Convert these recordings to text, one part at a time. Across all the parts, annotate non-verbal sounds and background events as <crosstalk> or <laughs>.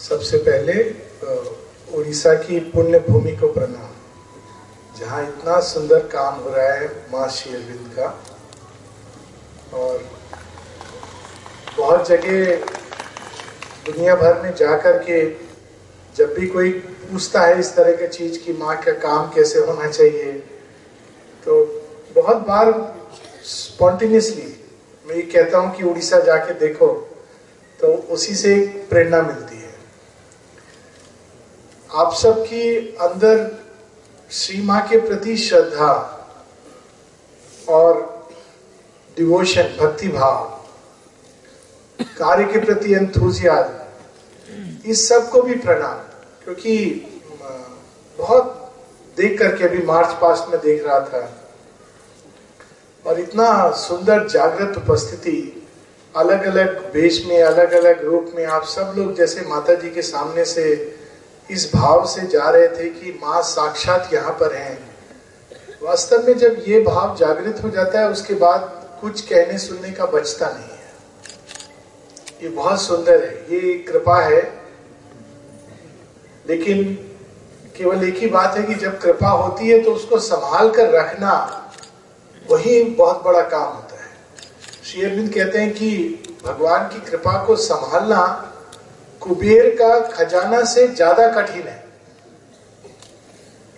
सबसे पहले उड़ीसा की पुण्य भूमि को प्रणाम। जहाँ इतना सुंदर काम हो रहा है माँ शेरविंद का, और बहुत जगह दुनिया भर में जाकर के जब भी कोई पूछता है इस तरह की चीज़ की माँ का काम कैसे होना चाहिए तो बहुत बार स्पॉन्टेनियसली मैं ये कहता हूँ कि उड़ीसा जाके देखो तो उसी से प्रेरणा मिलती है। आप सबकी अंदर श्री माँ के प्रति श्रद्धा और डिवोशन भक्ति भाव, कार्य के प्रति एंथुजियाज इस सबको भी प्रणाम। क्योंकि बहुत देख करके अभी मार्च पास्ट में देख रहा था। और इतना सुंदर जागृत उपस्थिति अलग अलग वेश में अलग अलग रूप में आप सब लोग जैसे माता जी के सामने से इस भाव से जा रहे थे कि माँ साक्षात यहाँ पर हैं। वास्तव में जब ये भाव जागृत हो जाता है, उसके बाद कुछ कहने सुनने का बचता नहीं है। ये बहुत सुंदर है। ये कृपा है। लेकिन केवल एक ही बात है कि जब कृपा होती है तो उसको संभाल कर रखना, वही बहुत बड़ा काम होता है। श्री अरविंद कहते हैं कि भगवान की कृपा को संभालना कुबेर का खजाना से ज़्यादा कठिन है।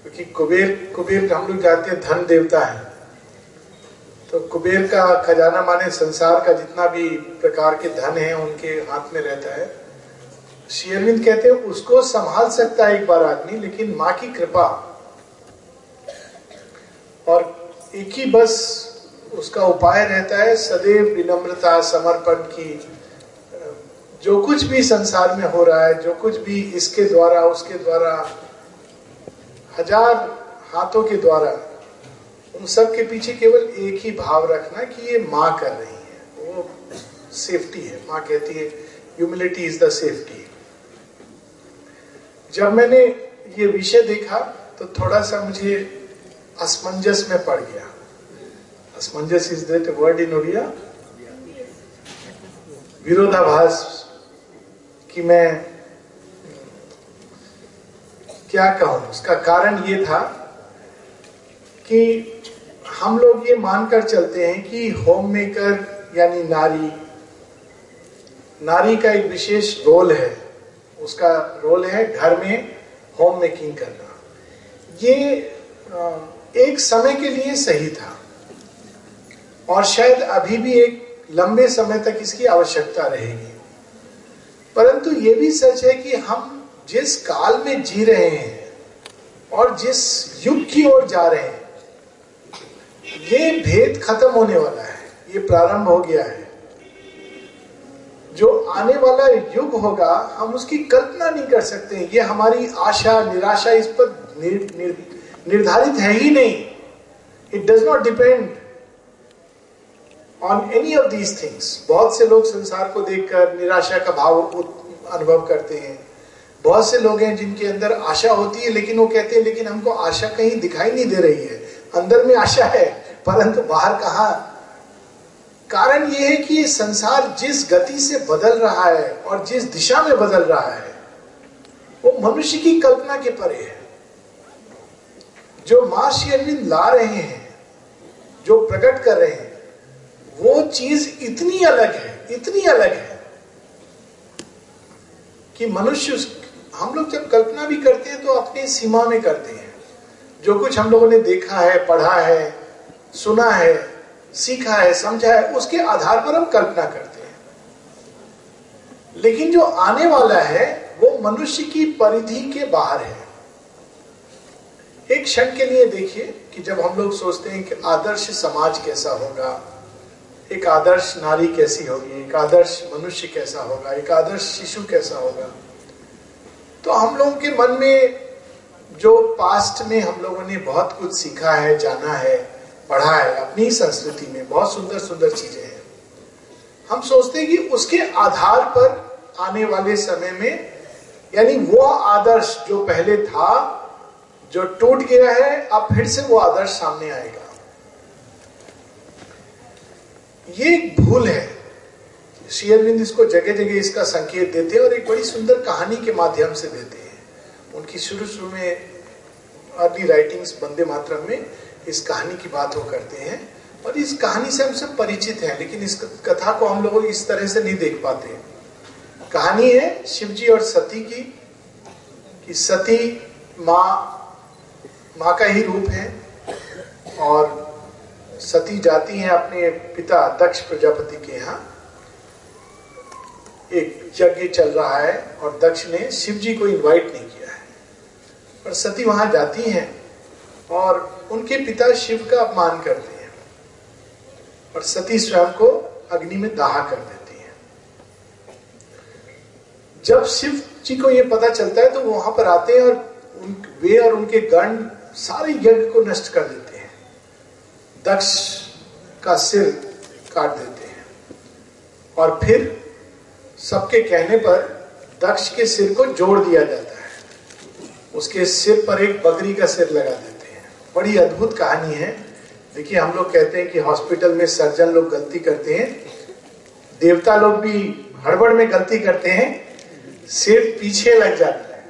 क्योंकि कुबेर कुबेर हम लोग जानते हैं धन देवता है। तो कुबेर का खजाना माने संसार का जितना भी प्रकार के धन है, उनके हाथ में रहता है। शेरविंद कहते हैं, उसको संभाल सकता है एक बार आदमी, लेकिन माँ की कृपा। और एक ही बस उसका उपाय रहता है, सदैव विनम्रता समर्पण की जो कुछ भी संसार में हो रहा है, जो कुछ भी इसके द्वारा, उसके द्वारा, हज़ार हाथों के द्वारा, उन सब के पीछे केवल एक ही भाव रखना कि ये माँ कर रही है। वो सेफ्टी है। माँ कहती है ह्यूमिलिटी इज़ द सेफ्टी जब मैंने ये विषय देखा तो थोड़ा सा मुझे असमंजस में पड़ गया। असमंजस is that word in Odia विरोधाभास। कि मैं, क्या कहूँ? उसका कारण ये था कि हम लोग ये मानकर चलते हैं कि होम मेकर यानी नारी नारी का एक विशेष रोल है। उसका रोल है घर में होम मेकिंग करना। ये एक समय के लिए सही था। और शायद अभी भी एक लंबे समय तक इसकी आवश्यकता रहेगी। परंतु ये भी सच है कि हम जिस काल में जी रहे हैं और जिस युग की ओर जा रहे हैं ये भेद खत्म होने वाला है ये प्रारंभ हो गया है। जो आने वाला युग होगा हम उसकी कल्पना नहीं कर सकते ये हमारी आशा निराशा इस पर निर, निर, निर्धारित है ही नहीं। It does not depend on any of these things बहुत से लोग संसार को देखकर निराशा का भाव अनुभव करते हैं। बहुत से लोग हैं जिनके अंदर आशा होती है, लेकिन वो कहते हैं, लेकिन हमको आशा कहीं दिखाई नहीं दे रही है। अंदर में आशा है, परंतु बाहर कहा? कारण ये है कि संसार जिस गति से बदल रहा है और जिस दिशा में बदल रहा है, वो मनुष्य की कल्पना के परे है। जो माँ ला रहे हैं, जो प्रकट कर रहे हैं वो चीज़ इतनी अलग है, इतनी अलग है कि मनुष्य हम लोग जब कल्पना भी करते हैं तो अपनी सीमा में करते हैं। जो कुछ हम लोगों ने देखा है, पढ़ा है, सुना है, सीखा है, समझा है, उसके आधार पर हम कल्पना करते हैं। लेकिन जो आने वाला है, वो मनुष्य की परिधि के बाहर है। एक क्षण के लिए देखिए कि जब हम लोग सोचते हैं कि आदर्श समाज कैसा होगा एक आदर्श नारी कैसी होगी? एक आदर्श मनुष्य कैसा होगा? एक आदर्श शिशु कैसा होगा? तो हम लोगों के मन में जो पास्ट में हम लोगों ने बहुत कुछ सीखा है, जाना है, पढ़ा है, अपनी संस्कृति में बहुत सुंदर सुंदर चीज़ें हैं। हम सोचते हैं कि उसके आधार पर आने वाले समय में, यानी वो आदर्श जो पहले था, जो टूट गया है, अब फिर से वो आदर्श सामने आएगा। ये भूल है। श्री इसको जगह जगह इसका संकेत देते हैं और एक बड़ी सुंदर कहानी के माध्यम से देते हैं। उनकी शुरू शुरू में अर्ली राइटिंग्स बंदे मातरम में इस कहानी की बात वो करते हैं और इस कहानी से हम सब परिचित हैं, लेकिन इस कथा को हम लोग इस तरह से नहीं देख पाते कहानी है शिव जी और सती की, कि सती माँ माँ का ही रूप है और सती जाती हैं अपने पिता दक्ष प्रजापति के यहाँ। एक यज्ञ चल रहा है और दक्ष ने शिव जी को इनवाइट नहीं किया है। पर सती वहाँ जाती हैं और उनके पिता शिव का अपमान करते हैं। और सती स्वयं को अग्नि में दाह कर देती हैं। जब शिव जी को यह पता चलता है तो वहाँ पर आते हैं और उन, वे और उनके गण सारे यज्ञ को नष्ट कर देते दक्ष का सिर काट देते हैं। और फिर सबके कहने पर दक्ष के सिर को जोड़ दिया जाता है। उसके सिर पर एक बकरी का सिर लगा देते हैं। बड़ी अद्भुत कहानी है। देखिए, हम लोग कहते हैं कि हॉस्पिटल में सर्जन लोग गलती करते हैं। देवता लोग भी हड़बड़ में गलती करते हैं। सिर पीछे लग जाता है।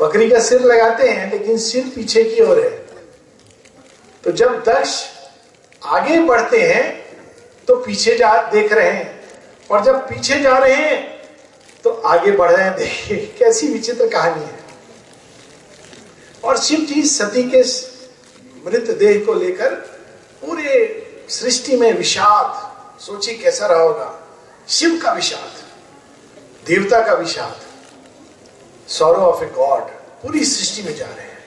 बकरी का सिर लगाते हैं, लेकिन सिर पीछे की ओर है। तो जब दक्ष आगे बढ़ते हैं तो पीछे जा, देख रहे हैं। और जब पीछे जा रहे हैं तो आगे बढ़ रहे हैं। देखिए, कैसी विचित्र कहानी है। और शिव जी सती के मृत देह को लेकर पूरे सृष्टि में विषाद, सोचिए कैसा रहा होगा। शिव का विषाद, देवता का विषाद सौरव ऑफ़ ए गॉड पूरी सृष्टि में जा रहे हैं।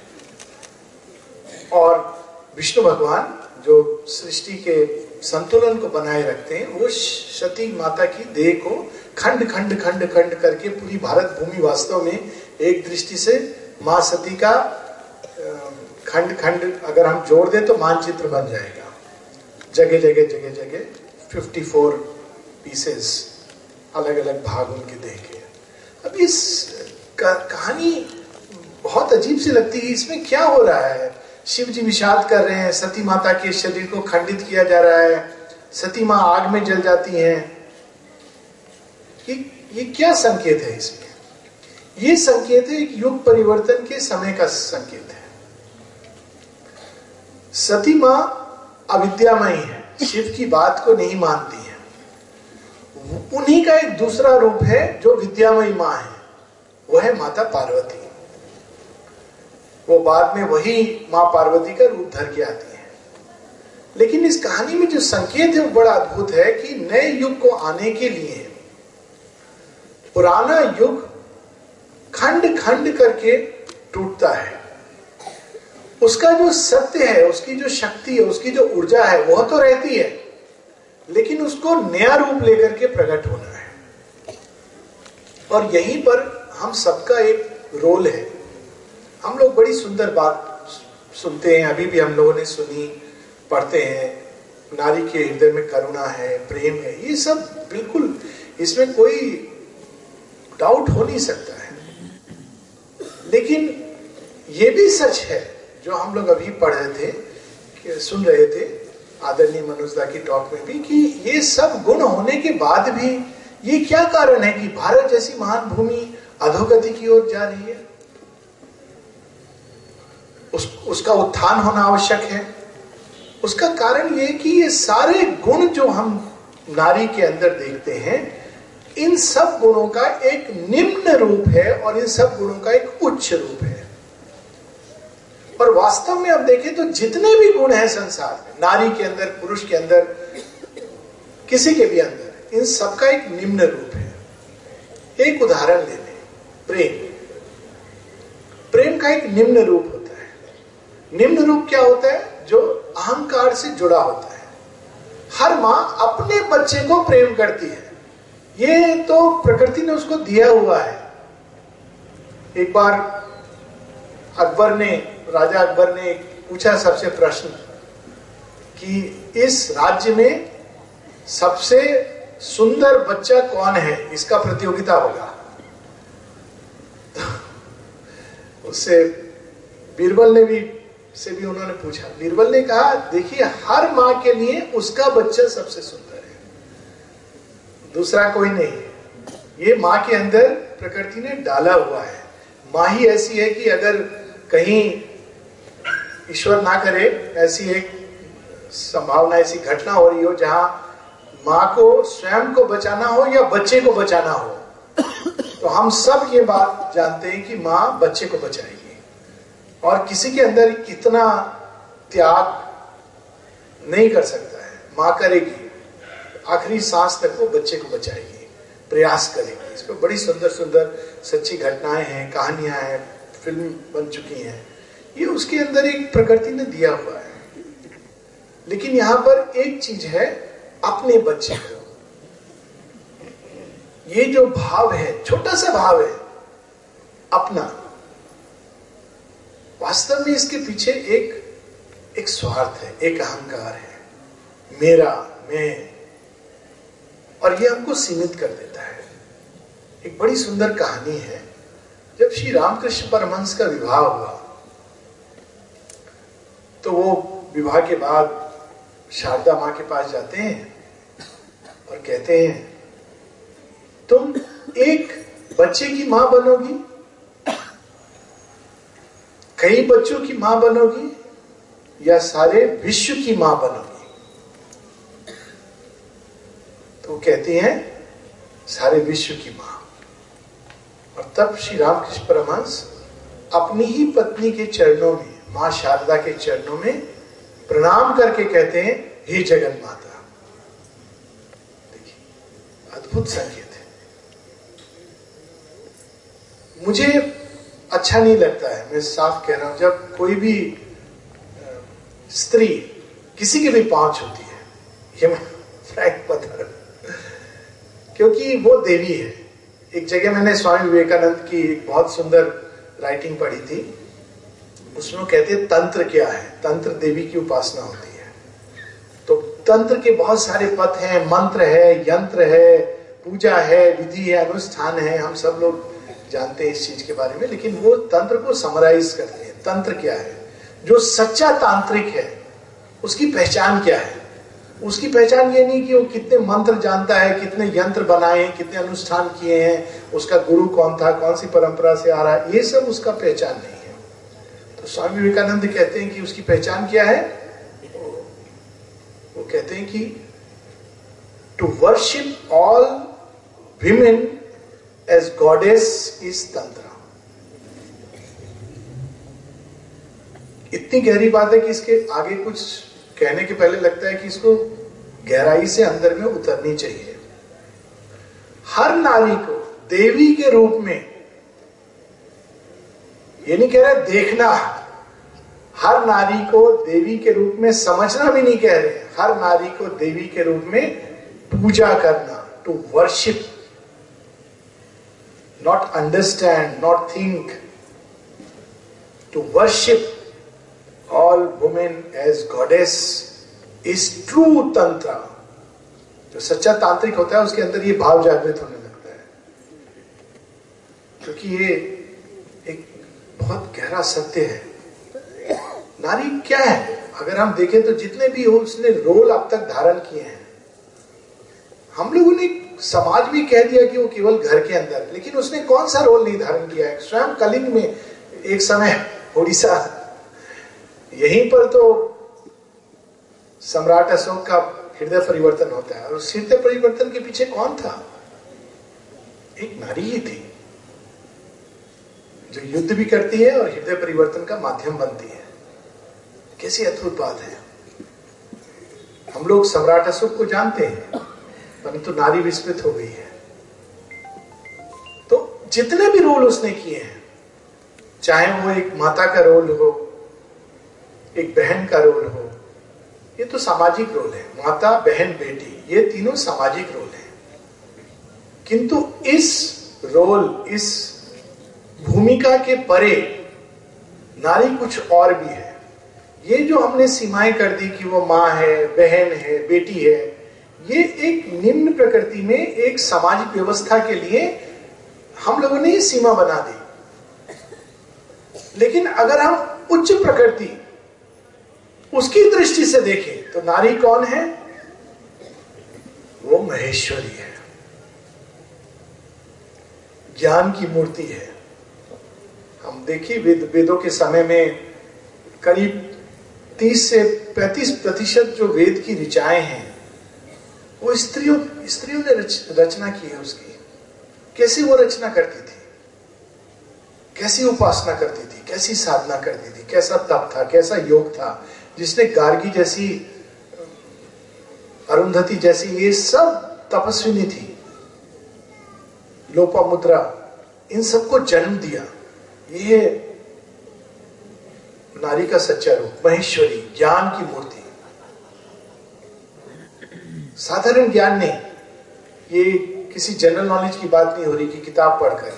और विष्णु भगवान जो सृष्टि के संतुलन को बनाए रखते हैं, वो सती माता की देह को खंड खंड खंड खंड करके पूरी भारत भूमि वास्तव में एक दृष्टि से माँ सती का खंड खंड अगर हम जोड़ दें तो मानचित्र बन जाएगा। जगह जगह जगह जगह 54 पीसेस अलग अलग भाग उनके देह के। अब इस कहानी बहुत अजीब सी लगती है, इसमें क्या हो रहा है? शिव जी विषाद कर रहे हैं, सती माता के शरीर को खंडित किया जा रहा है, सती माँ आग में जल जाती हैं। ये ये क्या संकेत है इसमें? ये संकेत है एक युग परिवर्तन के समय का संकेत है। सती माँ अविद्यामयी है, शिव की बात को नहीं मानती है। उन्हीं का एक दूसरा रूप है जो विद्यामयी माँ है, वह है माता पार्वती। वो बाद में वही माँ पार्वती का रूप धर के आती है। लेकिन इस कहानी में जो संकेत है, वो बड़ा अद्भुत है कि नए युग को आने के लिए पुराना युग खंड खंड करके टूटता है। उसका जो सत्य है, उसकी जो शक्ति है, उसकी जो ऊर्जा है, वह तो रहती है, लेकिन उसको नया रूप लेकर के प्रकट होना है। और यहीं पर हम सबका एक रोल है। हम लोग बड़ी सुंदर बात सुनते हैं, अभी भी हम लोगों ने सुनी, पढ़ते हैं। नारी के हृदय में करुणा है, प्रेम है, ये सब बिल्कुल इसमें कोई डाउट हो नहीं सकता है। लेकिन ये भी सच है, जो हम लोग अभी पढ़ रहे थे सुन रहे थे, आदरणीय मनुष्यदा की टॉक में भी, कि ये सब गुण होने के बाद भी ये क्या कारण है कि भारत जैसी महान भूमि अधोगति की ओर जा रही है? उसका उत्थान होना आवश्यक है। उसका कारण यह कि ये सारे गुण जो हम नारी के अंदर देखते हैं, इन सब गुणों का एक निम्न रूप है और इन सब गुणों का एक उच्च रूप है। और वास्तव में आप देखें तो जितने भी गुण हैं संसार में, नारी के अंदर, पुरुष के अंदर, किसी के भी अंदर, इन सबका एक निम्न रूप है। एक उदाहरण ले लें, प्रेम। प्रेम का एक निम्न रूप निम्न रूप क्या होता है? जो अहंकार से जुड़ा होता है। हर माँ अपने बच्चे को प्रेम करती है। ये तो प्रकृति ने उसको दिया हुआ है। एक बार अकबर ने, राजा अकबर ने पूछा सबसे प्रश्न कि इस राज्य में सबसे सुंदर बच्चा कौन है? इसका प्रतियोगिता होगा। तो <laughs> उससे बीरबल ने भी से भी उन्होंने पूछा। बीरबल ने कहा, देखिए, हर माँ के लिए उसका बच्चा सबसे सुंदर है। दूसरा कोई नहीं। ये माँ के अंदर प्रकृति ने डाला हुआ है। माँ ही ऐसी है कि अगर कहीं ईश्वर ना करे, ऐसी एक संभावना, ऐसी घटना हो रही हो जहाँ माँ को स्वयं को बचाना हो या बच्चे को बचाना हो तो हम सब ये बात जानते हैं कि माँ बच्चे को बचाएगी। और किसी के अंदर इतना त्याग नहीं कर सकता है। माँ करेगी, आखिरी सांस तक वो बच्चे को बचाएगी, प्रयास करेगी। इस पर बड़ी सुंदर सुंदर सच्ची घटनाएँ हैं, कहानियाँ हैं, फ़िल्म बन चुकी हैं। ये उसके अंदर एक प्रकृति ने दिया हुआ है। लेकिन यहाँ पर एक चीज़ है, अपने बच्चे को। ये जो भाव है, छोटा सा भाव है, अपना। वास्तव में इसके पीछे एक एक स्वार्थ है, एक अहंकार है। मेरा, मैं। और ये हमको सीमित कर देता है। एक बड़ी सुंदर कहानी है। जब श्री रामकृष्ण परमहंस का विवाह हुआ तो वो विवाह के बाद शारदा माँ के पास जाते हैं और कहते हैं, तुम एक बच्चे की माँ बनोगी? कई बच्चों की माँ बनोगी या सारे विश्व की माँ बनोगी? तो कहती हैं, सारे विश्व की माँ। और तब श्री रामकृष्ण परमहंस अपनी ही पत्नी के चरणों में, माँ शारदा के चरणों में प्रणाम करके कहते हैं, हे जगन माता। देखिए, अद्भुत संकेत है। मुझे अच्छा नहीं लगता है। मैं साफ़ कह रहा हूँ, जब कोई भी स्त्री किसी के भी पाँच होती है, ये मैं फ्रैंक क्योंकि वो देवी है। एक जगह मैंने स्वामी विवेकानंद की एक बहुत सुंदर राइटिंग पढ़ी थी। उसमें कहते हैं, तंत्र क्या है? तंत्र देवी की उपासना होती है। तो तंत्र के बहुत सारे पथ हैं। मंत्र है, यंत्र है, पूजा है, विधि है, अनुष्ठान है। हम सब लोग जानते हैं इस चीज़ के बारे में, लेकिन वो तंत्र को समराइज करते हैं। तंत्र क्या है? जो सच्चा तांत्रिक है, उसकी पहचान क्या है? उसकी पहचान ये नहीं कि वो कितने मंत्र जानता है, कितने यंत्र बनाए कितने अनुष्ठान किए हैं, उसका गुरु कौन था, कौन सी परंपरा से आ रहा है, ये सब उसका पहचान नहीं है। तो स्वामी विवेकानंद कहते हैं कि उसकी पहचान क्या है? वो कहते हैं कि to worship all women as goddess is tantra इतनी गहरी बात है कि इसके आगे कुछ कहने के पहले लगता है कि इसको गहराई से अंदर में उतरनी चाहिए। हर नारी को देवी के रूप में, ये नहीं कह रहे देखना, हर नारी को देवी के रूप में समझना भी नहीं कह रहे हर नारी को देवी के रूप में पूजा करना to worship not understand not think to worship all women as goddess is true tantra जो सच्चा तांत्रिक होता है, उसके अंदर ये भाव जागृत होने लगता है। क्योंकि ये एक बहुत गहरा सत्य है। नारी क्या है? अगर हम देखें तो जितने भी हो उसने रोल अब तक धारण किए हैं, हम लोगों ने समाज भी कह दिया कि वो केवल घर के अंदर लेकिन उसने कौन सा रोल नहीं धारण किया है? स्वयं कलिंग में एक समय उड़ीसा यहीं पर तो सम्राट अशोक का हृदय परिवर्तन होता है। और उस हृदय परिवर्तन के पीछे कौन था? एक नारी ही थी, जो युद्ध भी करती है और हृदय परिवर्तन का माध्यम बनती है। कैसी अद्भुत बात है। हम लोग सम्राट अशोक को जानते हैं। परंतु तो नारी विस्मृत हो गई है। तो जितने भी रोल उसने किए हैं, चाहे वो एक माता का रोल हो, एक बहन का रोल हो, ये तो सामाजिक रोल है। माता, बहन, बेटी, ये तीनों सामाजिक रोल है। किंतु इस रोल, इस भूमिका के परे नारी कुछ और भी है। ये जो हमने सीमाएँ कर दी कि वो माँ है, बहन है, बेटी है ये एक निम्न प्रकृति में एक सामाजिक व्यवस्था के लिए हम लोगों ने ये सीमा बना दी। लेकिन अगर हम उच्च प्रकृति उसकी दृष्टि से देखें तो नारी कौन है? वो महेश्वरी है। ज्ञान की मूर्ति है। हम देखिए, वेद, वेदों के समय में करीब 30 से 35 प्रतिशत जो वेद की ऋचाएँ हैं वो स्त्रियों स्त्रियों ने रच, रचना की है उसकी। कैसी वो रचना करती थी? कैसी उपासना करती थी? कैसी साधना करती थी? कैसा तप था? कैसा योग था? जिसने गार्गी जैसी अरुंधति जैसी ये सब तपस्विनी थी। लोपा मुद्रा इन सबको जन्म दिया। ये नारी का सच्चा रूप महेश्वरी ज्ञान की मूर्ति। साधारण ज्ञान नहीं। ये किसी जनरल नॉलेज की बात नहीं हो रही कि किताब पढ़कर।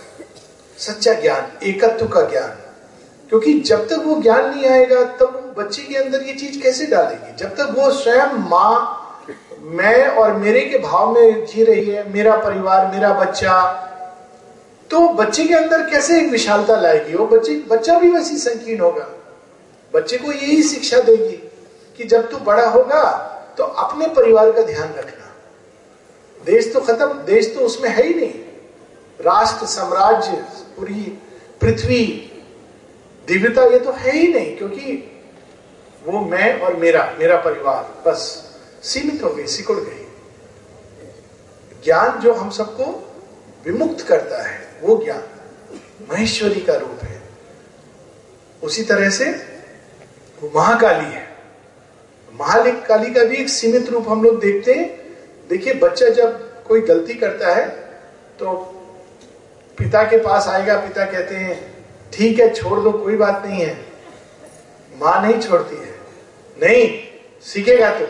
सच्चा ज्ञान, एकत्व का ज्ञान। क्योंकि जब तक वो ज्ञान नहीं आएगा, तब बच्चे के अंदर ये चीज़ कैसे डालेगी? जब तक वो स्वयं माँ, मैं और मेरे के भाव में जी रही है, मेरा परिवार, मेरा बच्चा तो बच्चे के अंदर कैसे एक विशालता लाएगी? वो बच्चे, बच्चा भी वैसी संकीर्ण होगा। बच्चे को यही शिक्षा देगी कि जब तू बड़ा होगा तो अपने परिवार का ध्यान रखना। देश तो खत्म, देश तो उसमें है ही नहीं। राष्ट्र, साम्राज्य, पूरी पृथ्वी, दिव्यता ये तो है ही नहीं, क्योंकि वो मैं और मेरा मेरा परिवार, बस सीमित हो गई सिकुड़ गई ज्ञान जो हम सबको विमुक्त करता है, वो ज्ञान महेश्वरी का रूप है। उसी तरह से वो महाकाली है। महालिक काली का भी एक सीमित रूप हम लोग देखते हैं। देखिए, बच्चा जब कोई गलती करता है तो पिता के पास आएगा, पिता कहते हैं, ठीक है, छोड़ दो, कोई बात नहीं है। माँ नहीं छोड़ती है। नहीं, सीखेगा तो।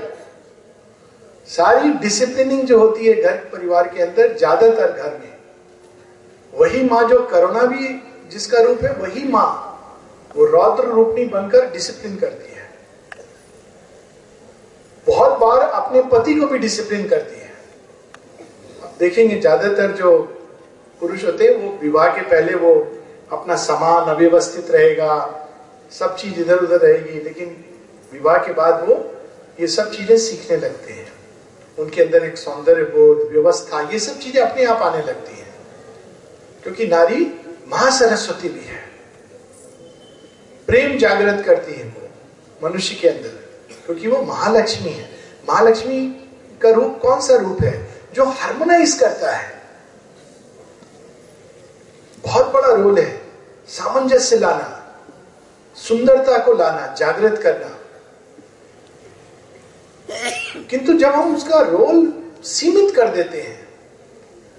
सारी डिसिप्लिनिंग जो होती है घर परिवार के अंदर, ज़्यादातर घर में। वही माँ जो करुणा भी जिसका रूप है, वही माँ, वो रौद्र रूपनी बनकर डिसिप्लिन करती है। बहुत बार अपने पति को भी डिसिप्लिन करती है। अब देखेंगे, ज़्यादातर जो पुरुष होते हैं, वो विवाह के पहले वो अपना सामान अव्यवस्थित रहेगा, सब चीज़ इधर उधर रहेगी, लेकिन विवाह के बाद वो ये सब चीज़ें सीखने लगते हैं। उनके अंदर एक सौंदर्य बोध व्यवस्था, ये सब चीज़ें अपने आप आने लगती हैं। क्योंकि नारी महासरस्वती भी है। प्रेम जागृत करती है वो, मनुष्य के अंदर। क्योंकि वो महालक्ष्मी है। महालक्ष्मी का रूप कौन सा रूप है? जो हार्मोनाइज करता है। बहुत बड़ा रोल है। सामंजस्य लाना, सुंदरता को लाना, जागृत करना। किंतु जब हम उसका रोल सीमित कर देते हैं,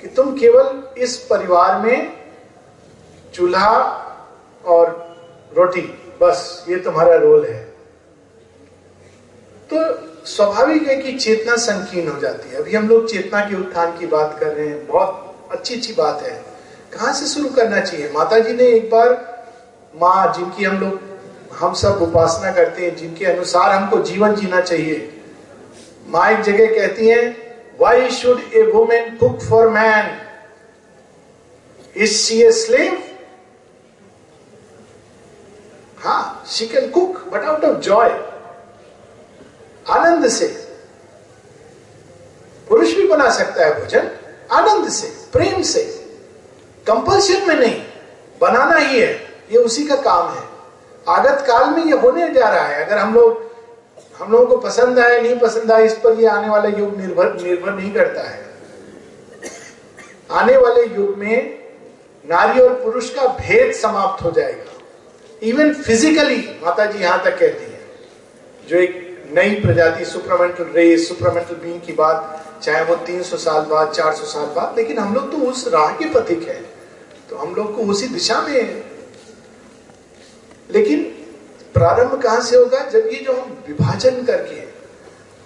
कि तुम केवल इस परिवार में चूल्हा और रोटी, बस, ये तुम्हारा रोल है। तो स्वाभाविक है कि चेतना संकीर्ण हो जाती है। अभी हम लोग चेतना के उत्थान की बात कर रहे हैं, बहुत अच्छी अच्छी बात है। कहाँ से शुरू करना चाहिए? माता जी ने एक बार माँ जिनकी हम लोग, हम सब उपासना करते हैं, जिनके अनुसार हमको जीवन जीना चाहिए। माँ एक जगह कहती है why should a women cook for man is see a slave हाँ she can cook but out of joy आनंद से। पुरुष भी बना सकता है भोजन, आनंद से, प्रेम से। कंपल्शन में नहीं, बनाना ही है, ये उसी का काम है। आगत काल में ये होने जा रहा है, अगर हम लोग, हम लोगों को पसंद आए, नहीं पसंद आए, इस पर ये आने वाला युग निर्भर निर्भर नहीं करता है। आने वाले युग में नारी और पुरुष का भेद समाप्त हो जाएगा। इवन फिजिकली माता जी यहाँ तक कहती है, जो एक नई प्रजाति सुपरमेंटल रेस सुपरमेंटल बीइंग की बात, चाहे वो 300 साल बाद 400 साल बाद, लेकिन हम लोग तो उस राह के पथिक है। तो हम लोग को उसी दिशा में है। लेकिन प्रारंभ कहाँ से होगा? जब ये जो हम विभाजन करके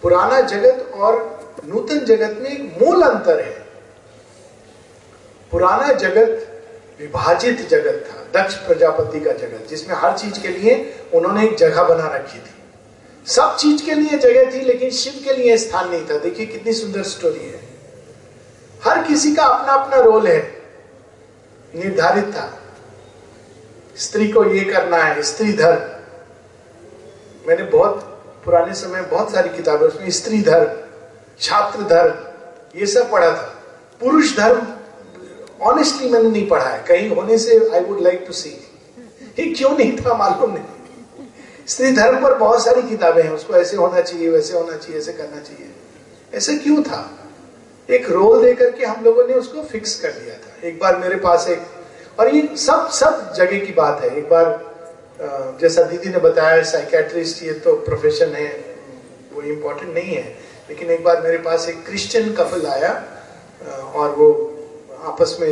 पुराना जगत और नूतन जगत में एक मूल अंतर है। पुराना जगत विभाजित जगत था, दक्ष प्रजापति का जगत, जिसमें हर चीज़ के लिए उन्होंने एक जगह बना रखी थी। सब चीज़ के लिए जगह थी, लेकिन शिव के लिए स्थान नहीं था। देखिए कितनी सुंदर स्टोरी है। हर किसी का अपना अपना रोल है। निर्धारित था। स्त्री को ये करना है, स्त्री धर्म। मैंने बहुत पुराने समय बहुत सारी किताबें, उसमें स्त्री धर्म, छात्र धर्म, ये सब पढ़ा था। पुरुष धर्म ऑनेस्टली मैंने नहीं पढ़ा है। कहीं होने से I would like to see ये क्यों नहीं था, मालूम नहीं। स्त्री धर्म पर बहुत सारी किताबें हैं, उसको ऐसे होना चाहिए, वैसे होना चाहिए, ऐसे करना चाहिए। ऐसे क्यों था? एक रोल दे करके हम लोगों ने उसको फिक्स कर दिया था। एक बार मेरे पास एक, और ये सब सब जगह की बात है। एक बार जैसा दीदी ने बताया साइकेट्रिस्ट ये तो प्रोफेशन है, वो इम्पोर्टेंट नहीं है। लेकिन एक बार मेरे पास एक क्रिश्चियन कपल आया और वो आपस में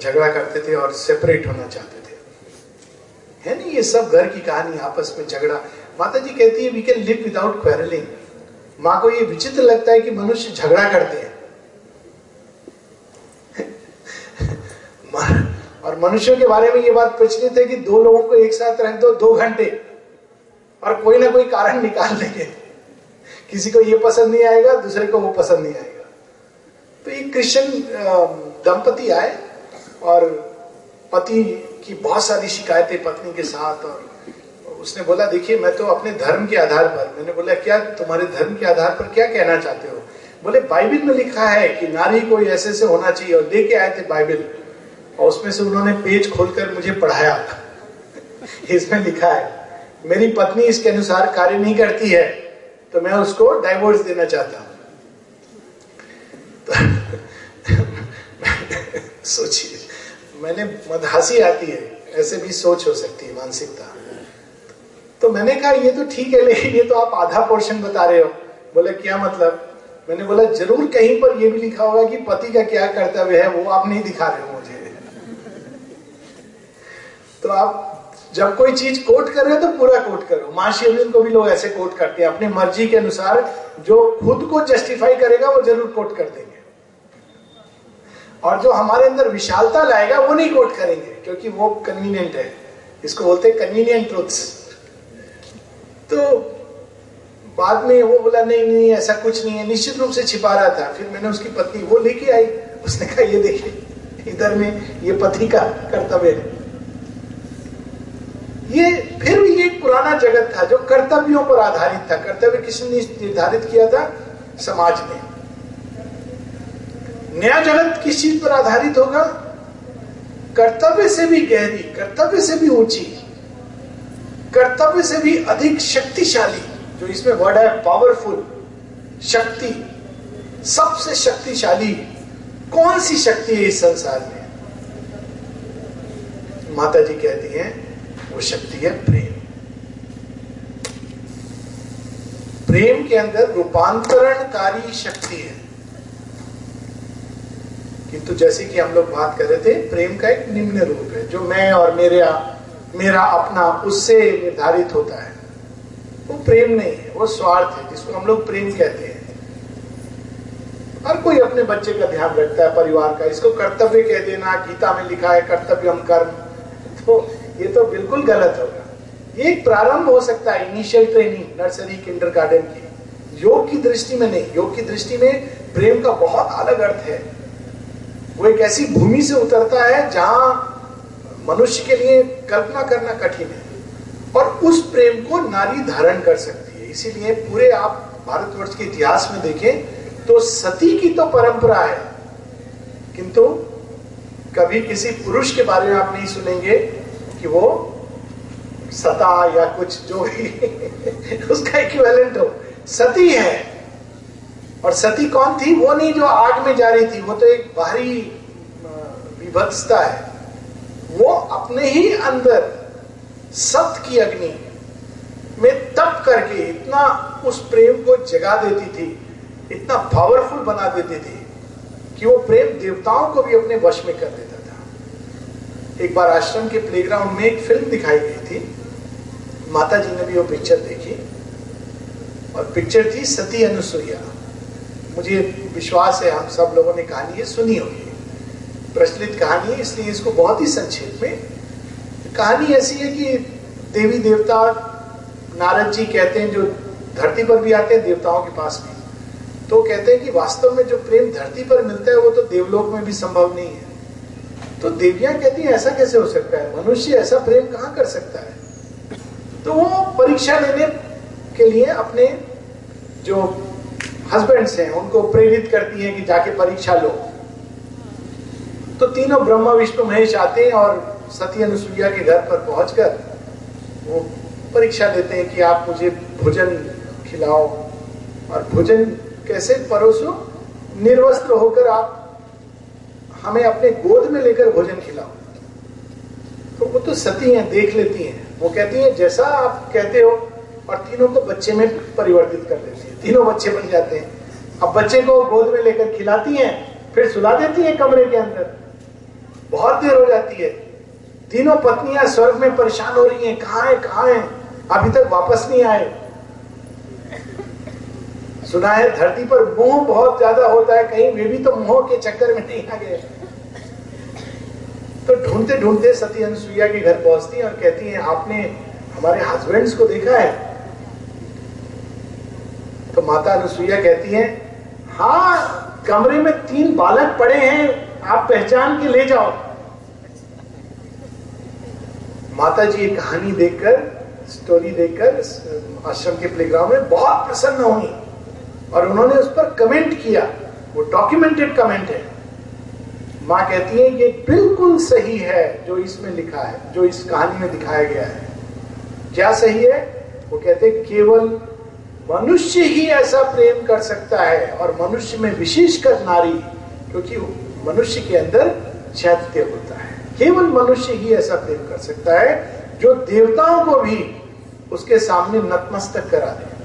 झगड़ा करते थे और सेपरेट होना चाहते थे। है नहीं ये सब घर की कहानी आपस में झगड़ा। माता जी कहती है we can live without quarrelling माँ को ये विचित्र लगता है कि मनुष्य झगड़ा करते हैं। <laughs> और मनुष्यों के बारे में ये बात प्रचलित है कि दो लोगों को एक साथ रख दो दो घंटे। और कोई ना कोई कारण निकाल देंगे। किसी को ये पसंद नहीं आएगा, दूसरे को वो पसंद नहीं आएगा। तो एक क्रिश्चियन दंपति आए और पति की बहुत सारी शिकायतें पत्नी के साथ और उसने बोला, देखिए, मैं तो अपने धर्म के आधार पर मैंने बोला, क्या तुम्हारे धर्म के आधार पर क्या कहना चाहते हो? बोले, बाइबिल में लिखा है कि नारी को ऐसे से होना चाहिए और लेके आए थे बाइबल और उसमें से उन्होंने पेज खोलकर मुझे पढ़ाया <laughs> इसमें लिखा है, मेरी पत्नी इसके अनुसार कार्य नहीं करती है तो मैं उसको डाइवोर्स देना चाहता हूँ। <laughs> तो <laughs> सोचिए। मैंने हँसी आती है, ऐसे भी सोच हो सकती है, मानसिकता। तो मैंने कहा, ये तो ठीक है, लेकिन ये तो आप आधा पोर्शन बता रहे हो। बोले, क्या मतलब? मैंने बोला, ज़रूर कहीं पर ये भी लिखा होगा कि पति का क्या कर्तव्य है, वो आप नहीं दिखा रहे हो मुझे। तो आप जब कोई चीज़ कोट कर रहे हो तो पूरा कोट करो। माँ शिवलिंग को भी लोग ऐसे कोट करते हैं। अपनी मर्ज़ी के अनुसार जो खुद को जस्टिफाई करेगा, वो ज़रूर कोट कर देंगे। और जो हमारे अंदर विशालता लाएगा, वो नहीं कोट करेंगे, क्योंकि वो कन्वीनियंट है। इसको बोलते हैं कन्वीनियंट ट्रुथ्स तो बाद में वो बोला, नहीं नहीं, ऐसा कुछ नहीं है। निश्चित रूप से छिपा रहा था। फिर मैंने उसकी पत्नी, वो लेके आई। उसने कहा, ये देखिए, इधर में ये पति का कर्तव्य है। ये फिर भी एक पुराना जगत था, जो कर्तव्यों पर आधारित था। कर्तव्य किसने निर्धारित किया था? समाज ने। नया जगत किस चीज़ पर आधारित होगा? कर्तव्य से भी गहरी, कर्तव्य से भी ऊँची, कर्तव्य से भी अधिक शक्तिशाली, जो इसमें वर्ड है पावरफुल शक्ति, सबसे शक्तिशाली, कौन सी शक्ति है इस संसार में? माता जी कहती हैं, वो शक्ति है प्रेम। प्रेम के अंदर रूपांतरणकारी शक्ति है। किंतु जैसे कि हम लोग बात कर रहे थे, प्रेम का एक निम्न रूप है, जो मैं और मेरे मेरा अपना, उससे निर्धारित होता है। वो प्रेम नहीं है, वो स्वार्थ है, जिसको हम लोग प्रेम कहते हैं। हर कोई अपने बच्चे का ध्यान रखता है, परिवार का, इसको कर्तव्य कह देना, गीता में लिखा है, कर्तव्य हम कर्म। तो ये तो बिल्कुल गलत होगा। ये एक प्रारंभ हो सकता है initial training nursery kindergarten की। योग की दृष्टि में नहीं, योग की दृष्टि में प्रेम का बहुत अलग अर्थ है। वो एक ऐसी भूमि से उतरता है जहाँ मनुष्य के लिए कल्पना करना कठिन है। और उस प्रेम को नारी धारण कर सकती है। इसीलिए पूरे आप भारतवर्ष के इतिहास में देखें तो सती की तो परंपरा है। किंतु कभी किसी पुरुष के बारे में आप नहीं सुनेंगे कि वो सता या कुछ जो भी, <laughs> उसका इक्विवेलेंट हो। सती है। और सती कौन थी? वो नहीं जो आग में जा रही थी, वो तो एक बाहरी विभत्सता है। वो अपने ही अंदर सत की अग्नि में तप करके इतना उस प्रेम को जगा देती थी, इतना पावरफुल बना देती थी, कि वो प्रेम देवताओं को भी अपने वश में कर देता था। एक बार आश्रम के प्लेग्राउंड में एक फ़िल्म दिखाई गई थी। माता जी ने भी वो पिक्चर देखी। और पिक्चर थी सती अनुसुईया। मुझे विश्वास है, हम सब लोगों ने कहानी सुनी होगी। प्रचलित कहानी है, इसलिए इसको बहुत ही संक्षेप में। कहानी ऐसी है कि देवी देवता नारद जी कहते हैं, जो धरती पर भी आते हैं, देवताओं के पास भी तो कहते हैं कि वास्तव में जो प्रेम धरती पर मिलता है, वो तो देवलोक में भी संभव नहीं है। तो देवियाँ कहती हैं, ऐसा कैसे हो सकता है? मनुष्य ऐसा प्रेम कहाँ कर सकता है? तो वो परीक्षा लेने के लिए अपने जो हस्बैंड्स हैं, उनको प्रेरित करती हैं कि जाके परीक्षा लो। तो तीनों ब्रह्मा, विष्णु, महेश आते हैं और सती अनुसुईया के घर पर पहुंचकर वो परीक्षा देते हैं कि आप मुझे भोजन खिलाओ। और भोजन कैसे? परोसो, निर्वस्त्र होकर आप हमें अपने गोद में लेकर भोजन खिलाओ। तो वो तो सती हैं, देख लेती हैं। वो कहती हैं, जैसा आप कहते हो, और तीनों को बच्चे में परिवर्तित कर देती है। तीनों बच्चे बन जाते हैं। अब बच्चे को गोद में लेकर खिलाती हैं, फिर सुला देती हैं कमरे के अंदर। बहुत देर हो जाती है। तीनों पत्नियाँ स्वर्ग में परेशान हो रही हैं, कहा है कहा है? अभी तक वापस नहीं आए। सुना है धरती पर मोह बहुत ज़्यादा होता है, कहीं वे भी तो मोह के चक्कर में नहीं आ गए। तो ढूंढते ढूंढते सती अनुसुईया के घर पहुँचती है और कहती है, आपने हमारे हस्बैंड्स को देखा है? माता अनुसुईया कहती हैं हाँ कमरे में तीन बालक पड़े हैं, आप पहचान के ले जाओ। माता जी ये कहानी देखकर स्टोरी देखकर आश्रम के प्लेग्राउंड में बहुत प्रसन्न हुई और उन्होंने उस पर कमेंट किया। वो डॉक्यूमेंटेड कमेंट है। माँ कहती है, ये बिल्कुल सही है जो इसमें लिखा है, जो इस कहानी में दिखाया गया है। क्या सही है? वो कहते केवल मनुष्य ही ऐसा प्रेम कर सकता है और मनुष्य में विशेषकर नारी, क्योंकि मनुष्य के अंदर चैत्य होता है। केवल मनुष्य ही ऐसा प्रेम कर सकता है जो देवताओं को भी उसके सामने नतमस्तक करा दे।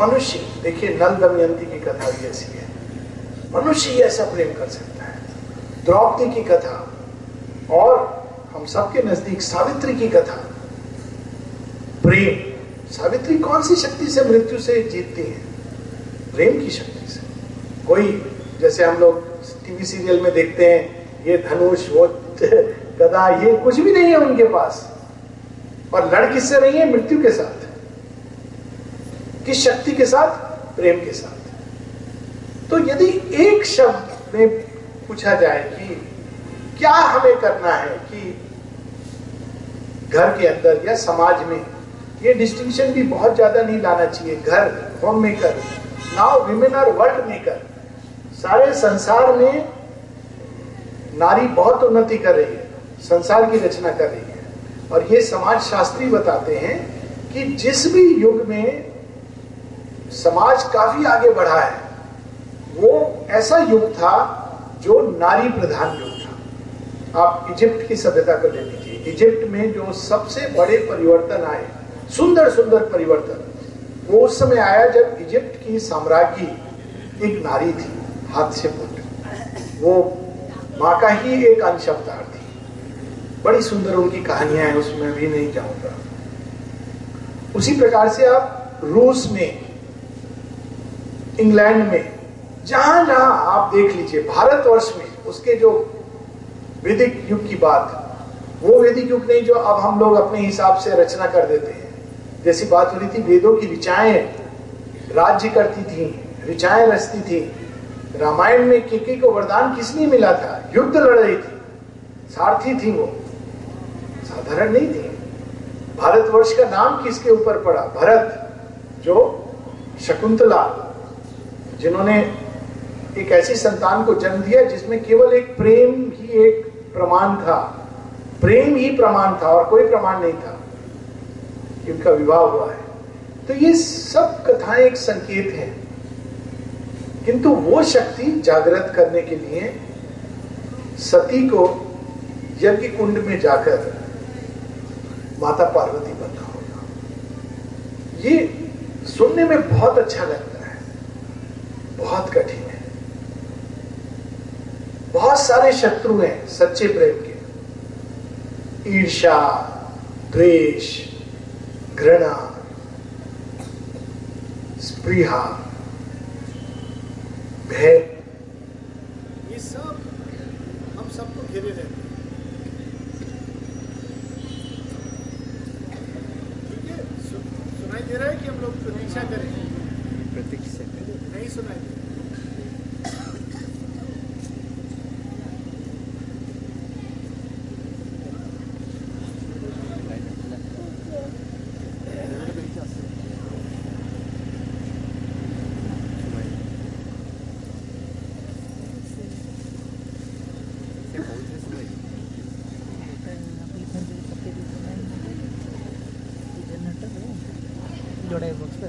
मनुष्य, देखिए नल दमयंती की कथा भी ऐसी है। मनुष्य ही ऐसा प्रेम कर सकता है। द्रौपदी की कथा और हम सबके नज़दीक सावित्री की कथा। प्रेम। सावित्री कौन सी शक्ति से मृत्यु से जीतती है? प्रेम की शक्ति से। कोई, जैसे हम लोग टीवी सीरियल में देखते हैं, ये धनुष, वो <laughs> गदा, ये कुछ भी नहीं है उनके पास। और लड़ किससे रही है, मृत्यु के साथ। किस शक्ति के साथ? प्रेम के साथ। तो यदि एक शब्द में पूछा जाए कि क्या हमें करना है कि घर के अंदर या समाज में ये डिस्टिंक्शन भी बहुत ज़्यादा नहीं लाना चाहिए। घर home maker now women are world maker सारे संसार में नारी बहुत उन्नति कर रही है, संसार की रचना कर रही है। और ये समाज शास्त्री बताते हैं कि जिस भी युग में समाज काफ़ी आगे बढ़ा है, वो ऐसा युग था जो नारी प्रधान युग था। आप इजिप्ट की सभ्यता को ले लीजिए। इजिप्ट में जो सबसे बड़े परिवर्तन आए सुंदर सुंदर परिवर्तन। वो उस समय आया जब इजिप्ट की साम्राज्ञी एक नारी थी, हाथ से पुट। वो माँ का ही एक अंश अवतार थी। बड़ी सुंदर उनकी कहानियाँ हैं, उसमें भी नहीं जाऊँगा। उसी प्रकार से आप रूस में, इंग्लैंड में, जहाँ जहाँ आप देख लीजिए, भारतवर्ष में उसके जो वैदिक युग की बात, वो वैदिक युग नहीं जो अब हम लोग अपने हिसाब से रचना कर देते हैं। जैसी बात हो रही थी, वेदों की ऋचाएँ राज्य करती थी ऋचाएँ रचती थी। रामायण में केके को वरदान किस लिए मिला था? युद्ध लड़ रही थी। सारथी थी वो। साधारण नहीं थी। भारतवर्ष का नाम किसके ऊपर पड़ा? भरत, जो शकुंतला, जिन्होंने एक ऐसी संतान को जन्म दिया जिसमें केवल एक प्रेम ही एक प्रमाण था। प्रेम ही प्रमाण था और कोई प्रमाण नहीं था। कि उनका विवाह हुआ है। तो ये सब कथाएँ एक संकेत है। किंतु वो शक्ति जागृत करने के लिए सती को यज्ञ कुंड में जाकर माता पार्वती बनना होगा ये सुनने में बहुत अच्छा लगता है। बहुत कठिन है। बहुत सारे शत्रु हैं सच्चे प्रेम के। ईर्षा द्वेष घृणा स्प्रिहा भय। ये सब हम सबको घेरे रहते ठीक है? सुनाई दे रहा है कि हम लोग प्रतीक्षा करें प्रतीक्षा नहीं सुनाई दे थोड़े बॉक्स पे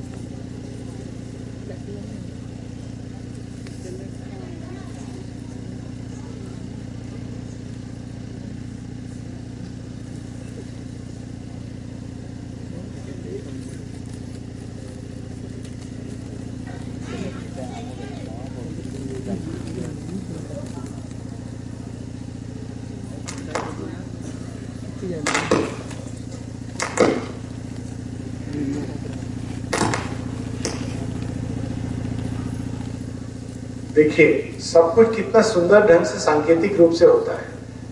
देखिए, सब कुछ कितना सुंदर ढंग से सांकेतिक रूप से होता है।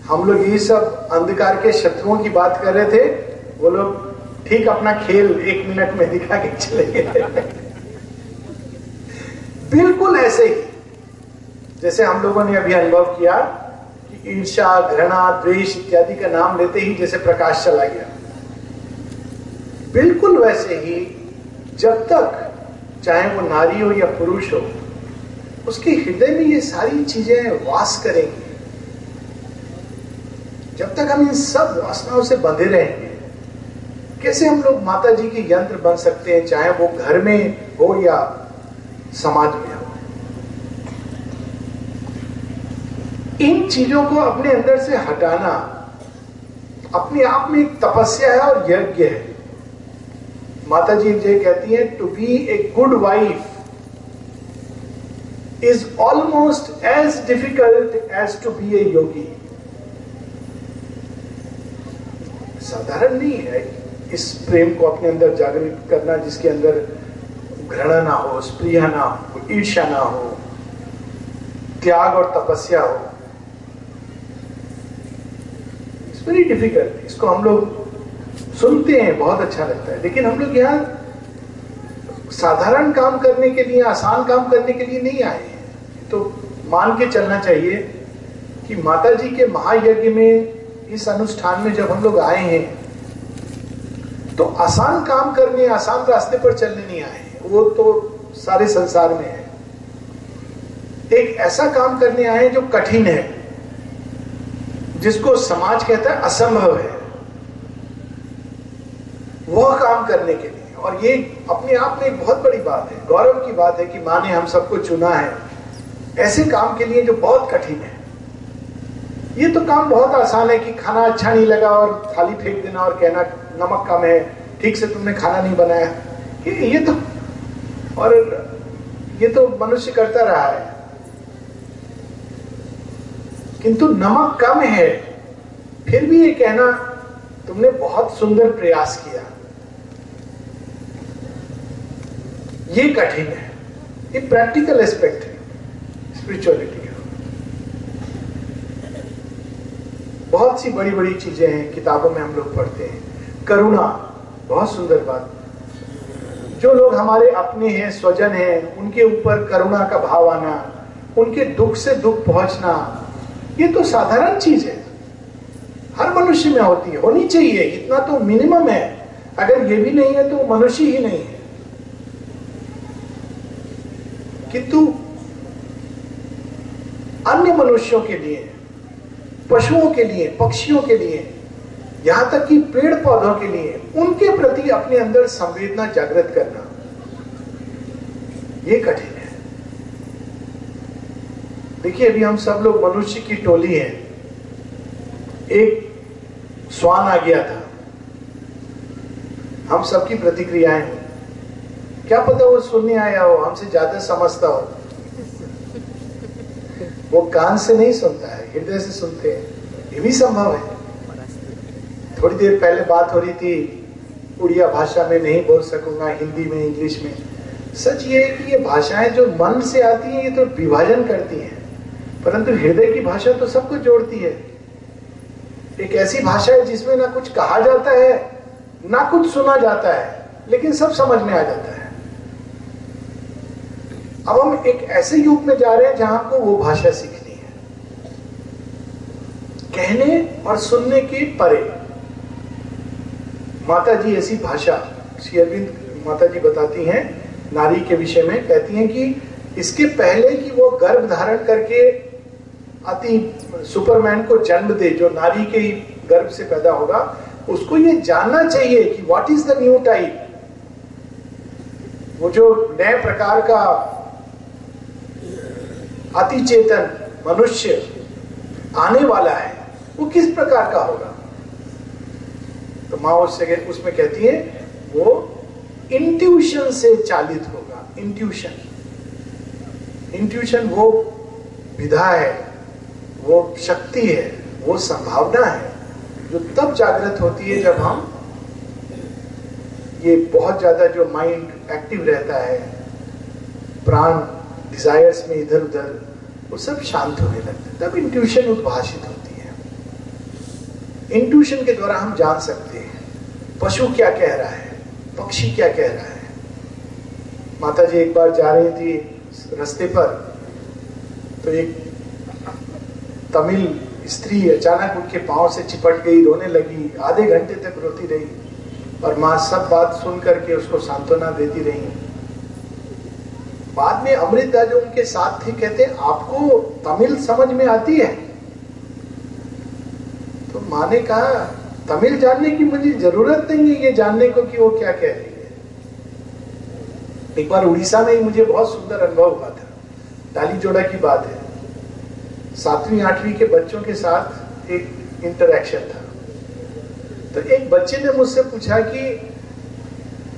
हम लोग ये सब अंधकार के शत्रुओं की बात कर रहे थे, वो लोग ठीक अपना खेल एक मिनट में दिखा के चले गए। बिल्कुल ऐसे ही। जैसे हम लोगों ने अभी अनुभव किया कि ईर्षा घृणा, द्वेष इत्यादि का नाम लेते ही जैसे प्रकाश चला गया। बिल्कुल वैसे ही जब तक चाहे वो नारी हो या पुरुष हो उसके हृदय में ये सारी चीज़ें वास करेंगी। जब तक हम इन सब वासनाओं से बंधे रहेंगे, कैसे हम लोग माता जी के यंत्र बन सकते हैं, चाहे वो घर में हो या समाज में हो? इन चीज़ों को अपने अंदर से हटाना अपने आप में एक तपस्या है और यज्ञ है। माता जी ये कहती हैं to be a good wife is almost as difficult as to be a yogi. साधारण नहीं है इस प्रेम को अपने अंदर जागृत करना जिसके अंदर घृणा ना हो, स्प्रिया ना हो, ईर्ष्या ना हो, त्याग और तपस्या हो। इट्स वेरी डिफ़िकल्ट इसको हम लोग सुनते हैं, बहुत अच्छा लगता है। लेकिन हम लोग यहाँ साधारण काम करने के लिए, आसान काम करने के लिए नहीं आए हैं। तो मान के चलना चाहिए कि माता जी के महायज्ञ में, इस अनुष्ठान में जब हम लोग आए हैं तो आसान काम करने, आसान रास्ते पर चलने नहीं आए वो तो सारे संसार में है। एक ऐसा काम करने आए जो कठिन है, जिसको समाज कहता है असंभव है। वह काम करने के लिए। और ये अपने आप में एक बहुत बड़ी बात है। गौरव की बात है कि माँ ने हम सबको चुना है। ऐसे काम के लिए जो बहुत कठिन है। ये तो काम बहुत आसान है कि खाना अच्छा नहीं लगा और थाली फेंक देना और कहना नमक कम है ठीक से तुमने खाना नहीं बनाया। ये, ये तो और ये तो मनुष्य करता रहा है। किंतु नमक कम है फिर भी ये कहना तुमने बहुत सुंदर प्रयास किया। ये कठिन है। ये प्रैक्टिकल एस्पेक्ट स्पिरिचुअलिटी बहुत सी बड़ी बड़ी चीज़ें हैं, किताबों में हम लोग पढ़ते हैं। करुणा, बहुत सुंदर बात। जो लोग हमारे अपने हैं, स्वजन हैं, उनके ऊपर करुणा का भाव आना, उनके दुख से दुख पहुँचना, ये तो साधारण चीज़ है। हर मनुष्य में होती है, होनी चाहिए, इतना तो मिनिमम है। अगर ये भी नहीं है तो मनुष्य ही नहीं है। किंतु अन्य मनुष्यों के लिए, पशुओं के लिए, पक्षियों के लिए, यहाँ तक कि पेड़ पौधों के लिए, उनके प्रति अपने अंदर संवेदना जागृत करना, ये कठिन है। देखिए, अभी हम सब लोग मनुष्य की टोली है। एक स्वान आ गया था। हम सबकी प्रतिक्रियाएँ क्या पता वो सुनने आया हो, हमसे ज़्यादा समझता हो। वो कान से नहीं सुनता है, हृदय से सुनते हैं। ये भी संभव है। थोड़ी देर पहले बात हो रही थी, उड़िया भाषा में नहीं बोल सकूँगा, हिंदी में, इंग्लिश में। सच ये है कि ये भाषाएँ जो मन से आती हैं, ये तो विभाजन करती हैं। परंतु हृदय की भाषा तो सबको जोड़ती है। एक ऐसी भाषा है जिसमें ना कुछ कहा जाता है, ना कुछ सुना जाता है, लेकिन सब समझ में आ जाता है। अब हम एक ऐसे युग में जा रहे हैं जहाँ को वो भाषा सीखनी है। कहने और सुनने के परे। माता जी ऐसी भाषा, श्री अरविंद माता जी बताती हैं, नारी के विषय में कहती हैं कि इसके पहले कि वो गर्भ धारण करके अति सुपरमैन को जन्म दे, जो नारी के गर्भ से पैदा होगा, उसको ये जानना चाहिए कि what is the new type वो जो नए प्रकार का अति चेतन मनुष्य आने वाला है, वो किस प्रकार का होगा? तो माँ उससे उसमें कहती है, वो इंट्यूशन से चालित होगा इंट्यूशन इंट्यूशन वो विधा है, वो शक्ति है, वो संभावना है, जो तब जागृत होती है जब हम ये बहुत ज़्यादा जो माइंड एक्टिव रहता है, प्राण डिजायर्स में इधर उधर, वो सब शांत होने लगता है। तब इंट्यूशन उद्भाषित होती है। इंट्यूशन के द्वारा हम जान सकते हैं, पशु क्या कह रहा है, पक्षी क्या कह रहा है। माता जी एक बार जा रही थी रास्ते पर तो एक तमिल स्त्री अचानक उनके पाँव से चिपट गई, रोने लगी, आधे घंटे तक रोती रही, और माँ सब बात सुन करके उसको सांत्वना देती रही। बाद में अमृता जो उनके साथ थे, कहते, आपको तमिल समझ में आती है? तो माँ ने कहा, तमिल जानने की मुझे ज़रूरत नहीं है, ये जानने को कि वो क्या कह रही है. एक बार उड़ीसा में ही मुझे बहुत सुंदर अनुभव हुआ था। डाली जोड़ा की बात है। सातवीं, आठवीं के बच्चों के साथ एक इंटरेक्शन था। तो एक बच्चे ने मुझसे पूछा कि,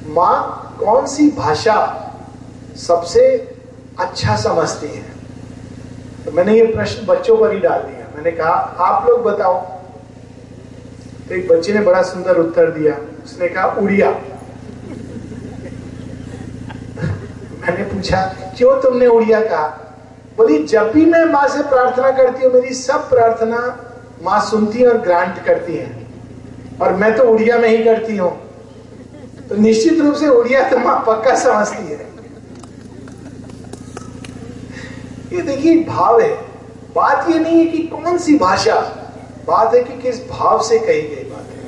माँ, कौन सी भाषा सबसे अच्छा समझती है। तो मैंने ये प्रश्न बच्चों पर ही डाल दिया। मैंने कहा, आप लोग बताओ। तो एक बच्चे ने बड़ा सुंदर उत्तर दिया। उसने कहा, उड़िया। <laughs> मैंने पूछा, क्यों तुमने उड़िया कहा? बोली, जब भी मैं माँ से प्रार्थना करती हूँ, मेरी सब प्रार्थना माँ सुनती और ग्रांट करती है। और मैं तो उड़िया में ही करती हूँ। तो निश्चित रूप से उड़िया तो माँ पक्का समझती है। ये देखिए, भाव है। बात ये नहीं है कि कौन सी भाषा, बात है कि किस भाव से कही गई बात है।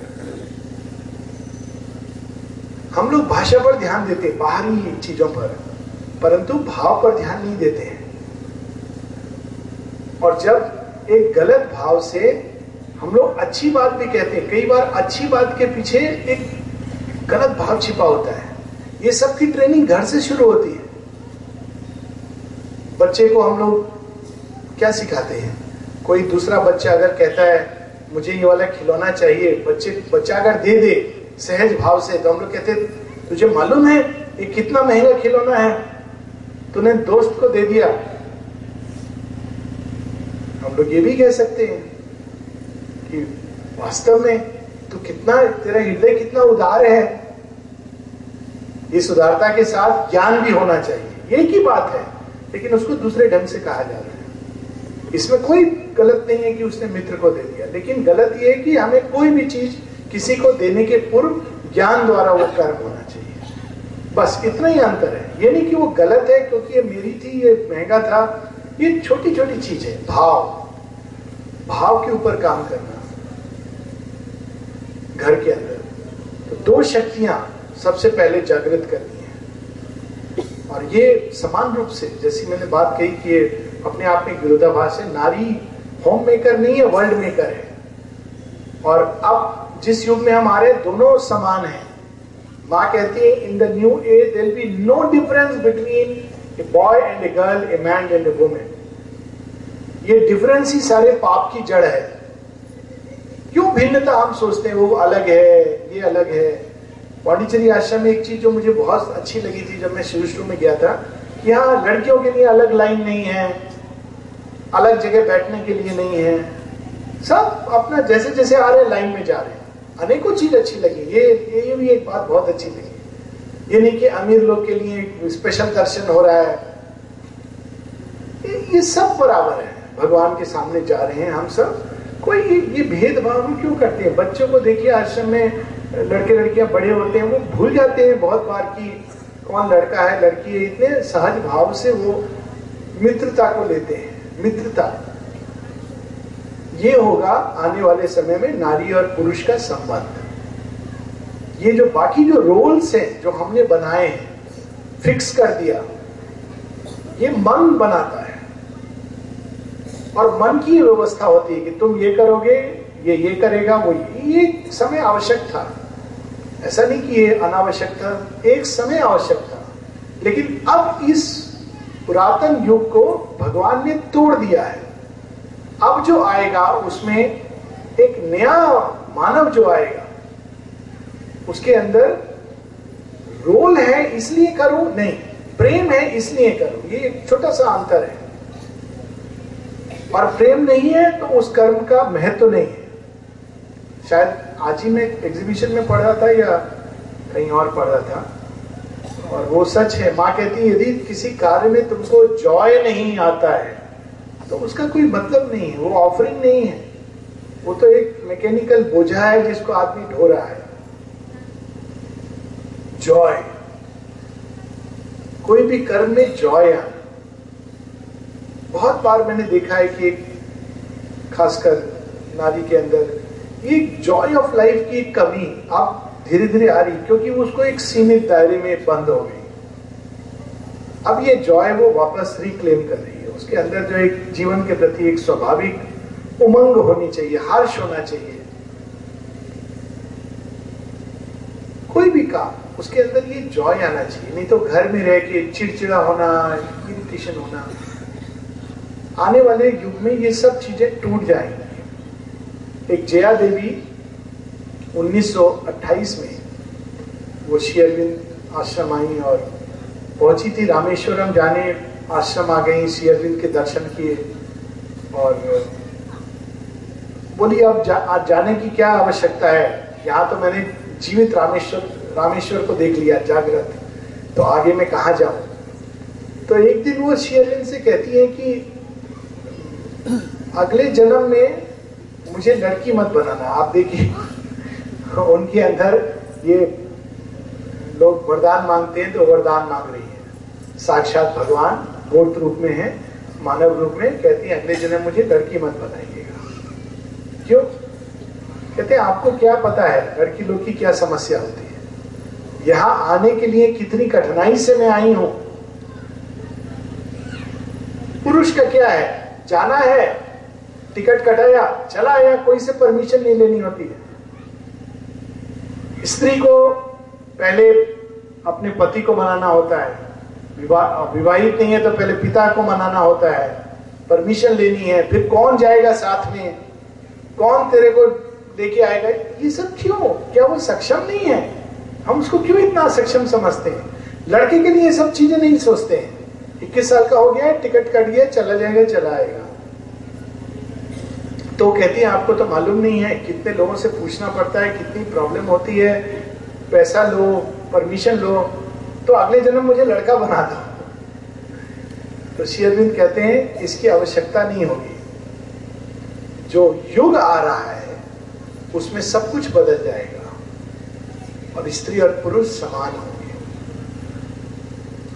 हम लोग भाषा पर ध्यान देते हैं, बाहरी चीज़ों पर, परंतु भाव पर ध्यान नहीं देते हैं। और जब एक गलत भाव से हम लोग अच्छी बात भी कहते हैं, कई बार अच्छी बात के पीछे एक गलत भाव छिपा होता है। ये सब की ट्रेनिंग घर से शुरू होती है। बच्चे को हम लोग क्या सिखाते हैं? कोई दूसरा बच्चा अगर कहता है, मुझे ये वाला खिलौना चाहिए, बच्चे, बच्चा अगर दे दे, सहज भाव से तो हम लोग कहते तुझे मालूम है ये कितना महँगा खिलौना है? तूने दोस्त को दे दिया। हम लोग ये भी कह सकते हैं कि वास्तव में तू कितना, तेरा हृदय कितना उदार है। इस उदारता के साथ ज्ञान भी होना चाहिए। एक ही बात है। लेकिन उसको दूसरे ढंग से कहा जा रहा है। इसमें कोई गलत नहीं है कि उसने मित्र को दे दिया। लेकिन गलत यह है कि हमें कोई भी चीज़ किसी को देने के पूर्व ज्ञान द्वारा वो कर्म होना चाहिए। बस इतना ही अंतर है। ये नहीं कि वो गलत है क्योंकि ये मेरी थी, ये महँगा था। ये छोटी छोटी चीज़ है। भाव। भाव के ऊपर काम करना। घर के अंदर। तो दो शक्तियाँ सबसे पहले जागृत करनी। और ये समान रूप से, जैसी मैंने बात कही कि अपने आप में विरोधाभास है, नारी होम मेकर नहीं है वर्ल्ड मेकर है। और अब जिस युग में हम आ रहे दोनों समान हैं। माँ कहती है in the new age there be no difference between a boy and a girl a man and a women ये डिफरेंस ही सारे पाप की जड़ है। क्यों भिन्नता हम सोचते हैं, वो अलग है, ये अलग है? पांडिचेरी आश्रम में एक चीज़ जो मुझे बहुत अच्छी लगी थी जब मैं शुरू में गया था यहाँ लड़कियों के लिए अलग लाइन नहीं है अलग जगह बैठने के लिए नहीं है। सब अपना जैसे जैसे आ रहे लाइन में जा रहे हैं। अनेकों चीज़ अच्छी लगी। ये ये भी एक बात बहुत अच्छी लगी। ये नहीं कि अमीर लोग के लिए स्पेशल दर्शन हो रहा है। ये, ये सब बराबर है। भगवान के सामने जा रहे हैं हम सब। कोई ये भेदभाव क्यों करते हैं? बच्चों को देखिए आश्रम में लड़के लड़कियाँ बड़े होते हैं, वो भूल जाते हैं बहुत बार की कौन लड़का है, लड़की है। इतने सहज भाव से वो मित्रता को लेते हैं, मित्रता। ये होगा आने वाले समय में नारी और पुरुष का संबंध। ये जो बाकी जो रोल्स हैं, जो हमने बनाए हैं फिक्स कर दिया, ये मन बनाता है। और मन की व्यवस्था होती है कि तुम ये करोगे, ये ये करेगा, वो ये। समय आवश्यक था। ऐसा नहीं कि ये अनावश्यक था, एक समय आवश्यक था। लेकिन अब इस पुरातन युग को भगवान ने तोड़ दिया है। अब जो आएगा, उसमें एक नया मानव जो आएगा, उसके अंदर रोल है इसलिए करो? नहीं, प्रेम है इसलिए करो। ये एक छोटा सा अंतर है। और प्रेम नहीं है तो उस कर्म का महत्व नहीं है। शायद आज ही मैं एग्जीबिशन में पढ़ रहा था या कहीं और पढ़ रहा था? और वो सच है, माँ कहती यदि किसी कार्य में तुमको जॉय नहीं आता है तो उसका कोई मतलब नहीं है, वो ऑफरिंग नहीं है। वो तो एक मैकेनिकल बोझा है जिसको आदमी ढो रहा है। जॉय कोई भी कर्म में जॉय आना बहुत बार मैंने देखा है कि खासकर नारी के अंदर ये जॉय ऑफ़ लाइफ की कमी आप धीरे धीरे आ रही, क्योंकि उसको एक सीमित दायरे में बंद हो गई। अब ये जॉय वो वापस रिक्लेम कर रही है। उसके अंदर जो एक जीवन के प्रति एक स्वाभाविक उमंग होनी चाहिए हर्ष होना चाहिए। कोई भी काम, उसके अंदर ये जॉय आना चाहिए। नहीं तो घर में रह के चिड़चिड़ा होना इरिटेशन होना। आने वाले युग में ये सब चीज़ें टूट जाएँगी। एक जया देवी 1928 में वो शेयरविंद आश्रम आई और पहुँची थी रामेश्वरम जाने आश्रम आ गई शेयरविंद के दर्शन किए और बोली अब जा, आज जाने की क्या आवश्यकता है? यहाँ तो मैंने जीवित रामेश्वर रामेश्वर को देख लिया जागृत। तो आगे मैं कहा जाऊँ? तो एक दिन वो शेयरविंद से कहती है कि अगले जन्म में मुझे लड़की मत बनाना, आप देखिए। उनके अंदर ये लोग वरदान मांगते हैं तो वरदान मांग रही है। साक्षात भगवान मूर्त रूप में है, मानव रूप में, कहती है, अगले जन्म मुझे लड़की मत बनाइएगा। क्यों? कहते हैं, आपको क्या पता है, लड़की लोग की क्या समस्या होती है? यहाँ आने के लिए कितनी कठिनाई से मैं आई हूँ? पुरुष का क्या है? जाना है। टिकट कटाया, चला आया, कोई से परमिशन नहीं लेनी होती। है स्त्री को पहले अपने पति को मनाना होता है। विवाहित नहीं है तो पहले पिता को मनाना होता है। परमिशन लेनी है, फिर कौन जाएगा साथ में? कौन तेरे को लेके आएगा? ये सब क्यों? क्या वो सक्षम नहीं है? हम उसको क्यों इतना सक्षम समझते हैं? लड़के के लिए सब चीज़ें नहीं सोचते हैं। इक्कीस साल का हो गया, टिकट कट गया, चला जाएगा, चला आएगा। तो कहती है, आपको तो मालूम नहीं है कितने लोगों से पूछना पड़ता है, कितनी प्रॉब्लम होती है, पैसा लो परमिशन लो। तो अगले जन्म मुझे लड़का बना दो। तो शेयरविंद कहते हैं, इसकी आवश्यकता नहीं होगी। जो युग आ रहा है, उसमें सब कुछ बदल जाएगा और स्त्री और पुरुष समान होंगे।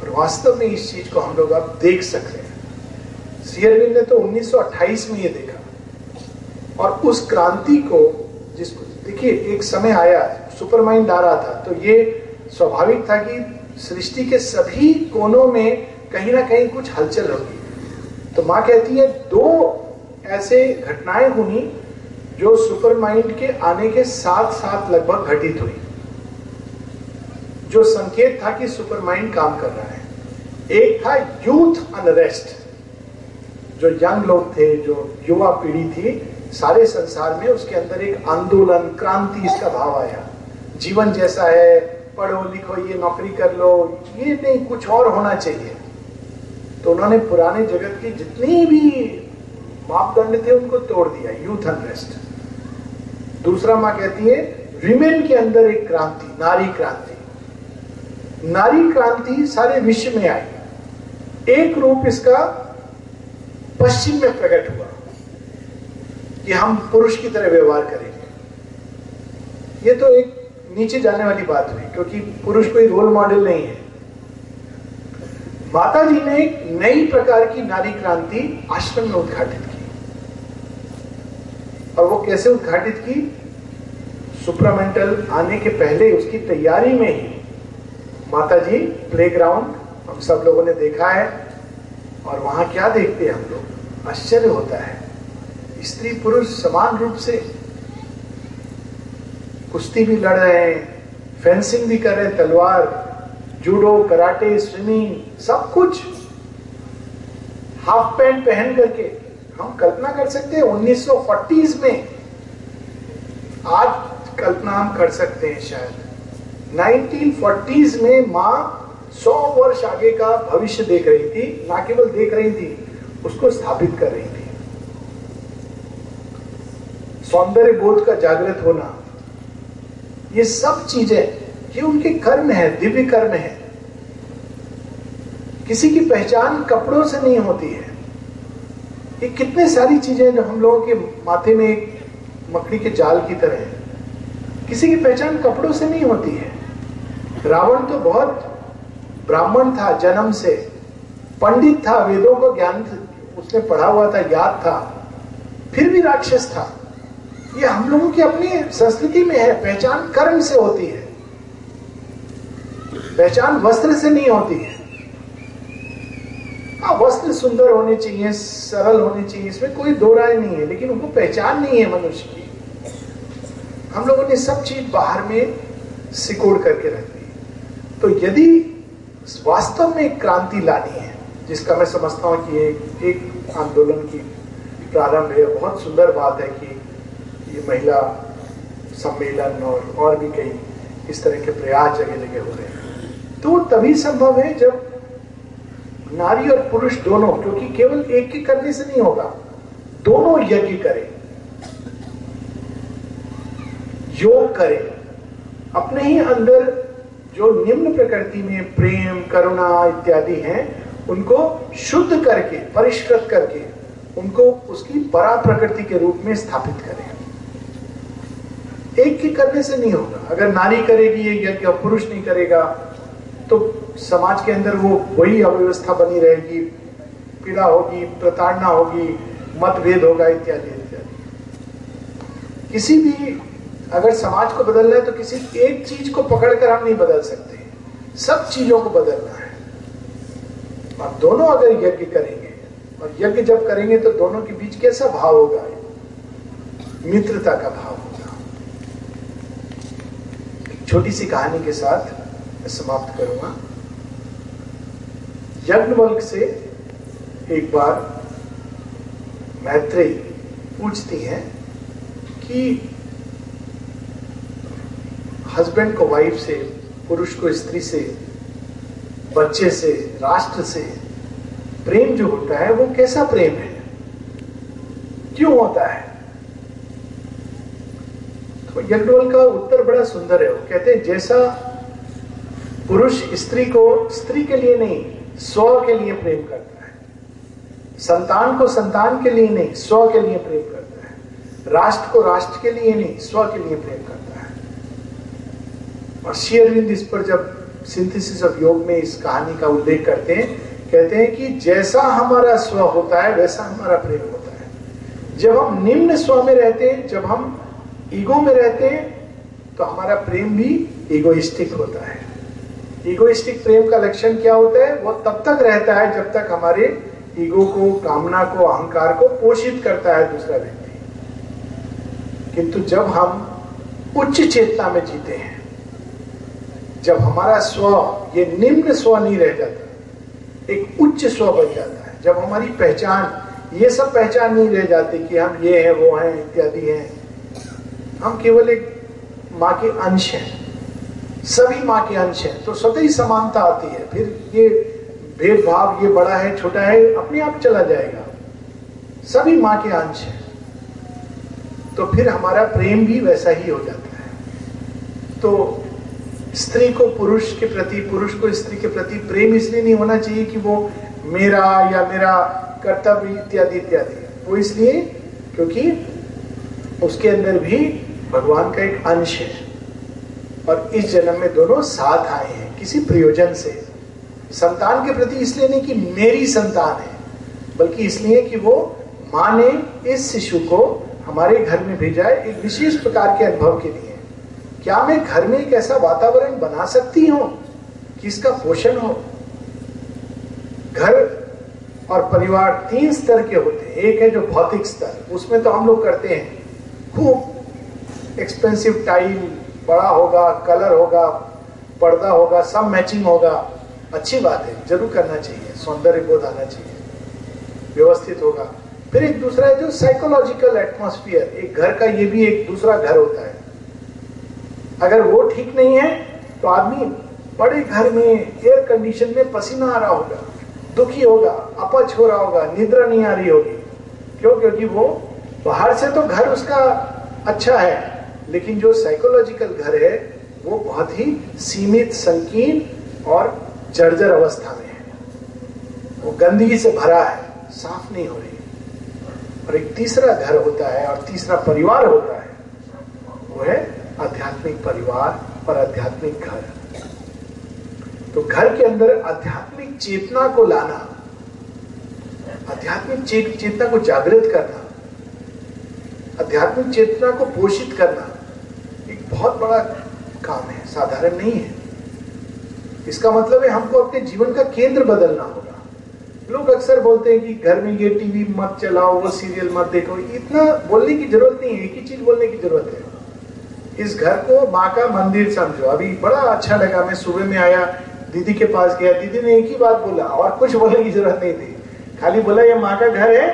और वास्तव में इस चीज़ को हम लोग अब देख सकते हैं। शेयरविंद ने तो 1928 में ये देखा। और उस क्रांति को जिसको, देखिए, एक समय आया सुपर माइंड आ रहा था तो ये स्वाभाविक था कि सृष्टि के सभी कोनों में कहीं ना कहीं कुछ हलचल होगी। तो माँ कहती है, दो ऐसे घटनाएँ हुई जो सुपर माइंड के आने के साथ साथ लगभग घटित हुई। जो संकेत था कि सुपर माइंड काम कर रहा है। एक था यूथ अनरेस्ट, जो यंग लोग थे, जो युवा पीढ़ी थी सारे संसार में उसके अंदर एक आंदोलन, क्रांति इसका भाव आया। जीवन जैसा है, पढ़ो, लिखो, ये नौकरी कर लो, ये नहीं, कुछ और होना चाहिए। तो उन्होंने पुराने जगत की जितनी भी मापदंड थे, उनको तोड़ दिया यूथ अनरेस्ट दूसरा माँ कहती है विमेन के अंदर एक क्रांति, नारी क्रांति। नारी क्रांति सारे विश्व में आई। एक रूप इसका पश्चिम में प्रकट हुआ। कि हम पुरुष की तरह व्यवहार करेंगे। ये तो एक नीचे जाने वाली बात हुई क्योंकि पुरुष कोई रोल मॉडल नहीं है। माता जी ने एक नई प्रकार की नारी क्रांति आश्रम में उद्घाटित की। और वो कैसे उद्घाटित की? सुपरामेंटल आने के पहले उसकी तैयारी में ही माता जी प्लेग्राउंड हम सब लोगों ने देखा है, और वहाँ क्या देखते हैं हम लोग? आश्चर्य होता है। स्त्री पुरुष समान रूप से कुश्ती भी लड़ रहे हैं फेंसिंग भी कर रहे हैं, तलवार जूडो कराटे स्विमिंग सब कुछ हाफ़ पैंट पहन करके हम कल्पना कर सकते हैं 1940s में आज कल्पना हम कर सकते हैं शायद। 1940s में माँ 100 वर्ष आगे का भविष्य देख रही थी, ना केवल देख रही थी, उसको स्थापित कर रही थी। सौंदर्य बोध का जागृत होना, ये सब चीज़ें, ये उनके कर्म है, दिव्य कर्म है। किसी की पहचान कपड़ों से नहीं होती है। ये कितने सारी चीज़ें जो हम लोगों के माथे में एक मकड़ी के जाल की तरह है। किसी की पहचान कपड़ों से नहीं होती है। रावण तो बहुत ब्राह्मण था जन्म से। पंडित था, वेदों को ज्ञान उसने पढ़ा हुआ था, याद था। फिर भी राक्षस था। ये हम लोगों की अपनी संस्कृति में है पहचान कर्म से होती है। पहचान वस्त्र से नहीं होती है। हाँ वस्त्र सुंदर होने चाहिए सरल होने चाहिए इसमें कोई दो राय नहीं है लेकिन उनको पहचान नहीं है मनुष्य की। हम लोगों ने सब चीज़ बाहर में सिकोड़ करके रख दी। तो यदि वास्तव में क्रांति लानी है जिसका मैं समझता हूँ कि एक, एक आंदोलन की प्रारंभ है बहुत सुंदर बात है कि ये महिला सम्मेलन और और भी कई इस तरह के प्रयास जगह जगह हो रहे हैं। तो तभी संभव है जब नारी और पुरुष दोनों, क्योंकि केवल एक ही करने से नहीं होगा, दोनों यज्ञ करें, योग करें, अपने ही अंदर जो निम्न प्रकृति में प्रेम, करुणा इत्यादि हैं, उनको शुद्ध करके, परिष्कृत करके, उनको उसकी परा प्रकृति के रूप में स्थापित करें। एक के करने से नहीं होगा। अगर नारी करेगी ये यज्ञ पुरुष नहीं करेगा तो समाज के अंदर वो वही अव्यवस्था बनी रहेगी, पीड़ा होगी, प्रताड़ना होगी, मतभेद होगा, इत्यादि इत्यादि। किसी भी, अगर समाज को बदलना है तो किसी एक चीज़ को पकड़कर हम नहीं बदल सकते। सब चीज़ों को बदलना है। और दोनों अगर यज्ञ करेंगे, और यज्ञ जब करेंगे तो दोनों के बीच कैसा भाव होगा? मित्रता का भाव। छोटी सी कहानी के साथ समाप्त करूँगा। यज्ञवल्क से एक बार मैत्री पूछती हैं कि हस्बैंड को वाइफ से, पुरुष को स्त्री से, बच्चे से, राष्ट्र से प्रेम जो होता है, वो कैसा प्रेम है? क्यों होता है? तो का उत्तर बड़ा सुंदर है। वो कहते हैं, जैसा पुरुष स्त्री को, स्त्री के लिए नहीं, स्व के लिए प्रेम करता है। संतान को संतान के लिए नहीं, स्व के लिए प्रेम करता है। राष्ट्र को राष्ट्र के लिए नहीं, स्व के लिए प्रेम करता है। और शेयरविंद इस पर जब सिंथेसिस ऑफ़ योग में इस कहानी का उल्लेख करते हैं, कहते हैं कि जैसा हमारा स्व होता है, वैसा हमारा प्रेम होता है। जब हम निम्न स्व में रहते हैं, जब हम ईगो में रहते हैं तो हमारा प्रेम भी इगोइस्टिक होता है। इगोइस्टिक प्रेम का लक्षण क्या होता है? वो तब तक रहता है जब तक हमारे ईगो को, कामना को, अहंकार को पोषित करता है दूसरा व्यक्ति। किंतु जब हम उच्च चेतना में जीते हैं, जब हमारा स्व, ये निम्न स्व नहीं रह जाता, एक उच्च स्व बन जाता है। जब हमारी पहचान, ये सब पहचान नहीं रह जाती कि हम ये हैं, वो हैं, इत्यादि हैं हम केवल एक माँ के अंश हैं। सभी माँ के अंश हैं। तो स्वतः ही समानता आती है। फिर ये भेदभाव ये बड़ा है, छोटा है, अपने आप चला जाएगा। सभी माँ के अंश हैं। तो फिर हमारा प्रेम भी वैसा ही हो जाता है। तो स्त्री को पुरुष के प्रति, पुरुष को स्त्री के प्रति प्रेम इसलिए नहीं होना चाहिए कि वो मेरा या मेरा कर्तव्य इत्यादि इत्यादि। वो इसलिए क्योंकि उसके अंदर भी भगवान का एक अंश है। और इस जन्म में दोनों साथ आए हैं, किसी प्रयोजन से। संतान के प्रति इसलिए नहीं कि मेरी संतान है, बल्कि इसलिए कि वो माँ ने इस शिशु को हमारे घर में भेजा है एक विशेष प्रकार के अनुभव के लिए। क्या मैं घर में एक ऐसा वातावरण बना सकती हूँ कि इसका पोषण हो? घर और परिवार तीन स्तर के होते हैं। एक है जो भौतिक स्तर, उसमें तो हम लोग करते हैं। खूब एक्सपेंसिव टाइल बड़ा होगा कलर होगा, पर्दा होगा, सब मैचिंग होगा। अच्छी बात है, ज़रूर करना चाहिए, सौंदर्य बोध आना चाहिए, व्यवस्थित होगा। फिर एक दूसरा है जो साइकोलॉजिकल एटमोस्फियर एक घर का ये भी एक दूसरा घर होता है। अगर वो ठीक नहीं है तो आदमी बड़े घर में एयर कंडीशन में पसीना आ रहा होगा, दुखी होगा, अपच हो रहा होगा, निद्रा नहीं आ रही होगी। क्यों? क्योंकि वो बाहर से तो घर उसका अच्छा है। लेकिन जो साइकोलॉजिकल घर है, वो बहुत ही सीमित, संकीर्ण और जर्जर अवस्था में है। वो गंदगी से भरा है, साफ़ नहीं हो रही। और एक तीसरा घर होता है और तीसरा परिवार होता है, वो है आध्यात्मिक परिवार और आध्यात्मिक घर। तो घर के अंदर आध्यात्मिक चेतना को लाना, आध्यात्मिक चेतना को जागृत करना आध्यात्मिक चेतना को पोषित करना एक बहुत बड़ा काम है, साधारण नहीं है। इसका मतलब है हमको अपने जीवन का केंद्र बदलना होगा। लोग अक्सर बोलते हैं कि घर में ये टीवी मत चलाओ, वो सीरियल मत देखो। इतना बोलने की ज़रूरत नहीं है, एक ही चीज़ बोलने की ज़रूरत है। इस घर को माँ का मंदिर समझो। अभी बड़ा अच्छा लगा, मैं सुबह में आया, दीदी के पास गया। दीदी ने एक ही बात बोला, और कुछ बोलने की ज़रूरत नहीं थी। खाली बोला, ये माँ का घर है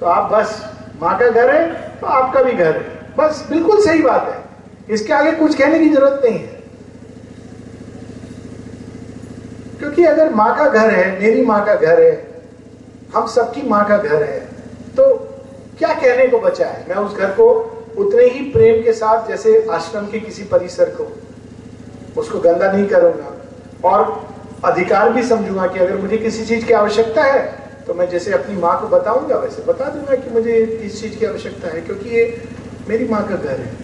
तो आप बस, माँ का घर है तो आपका भी घर है। बस बिल्कुल सही बात है। इसके आगे कुछ कहने की ज़रूरत नहीं है। क्योंकि अगर माँ का घर है, मेरी माँ का घर है, हम सबकी माँ का घर है तो क्या कहने को बचा है? मैं उस घर को उतने ही प्रेम के साथ, जैसे आश्रम के किसी परिसर को, उसको गंदा नहीं करूँगा। और अधिकार भी समझूँगा कि अगर मुझे किसी चीज़ की आवश्यकता है तो मैं जैसे अपनी माँ को बताऊँगा वैसे बता दूँगा कि मुझे इस चीज़ की आवश्यकता है, क्योंकि ये मेरी माँ का घर है।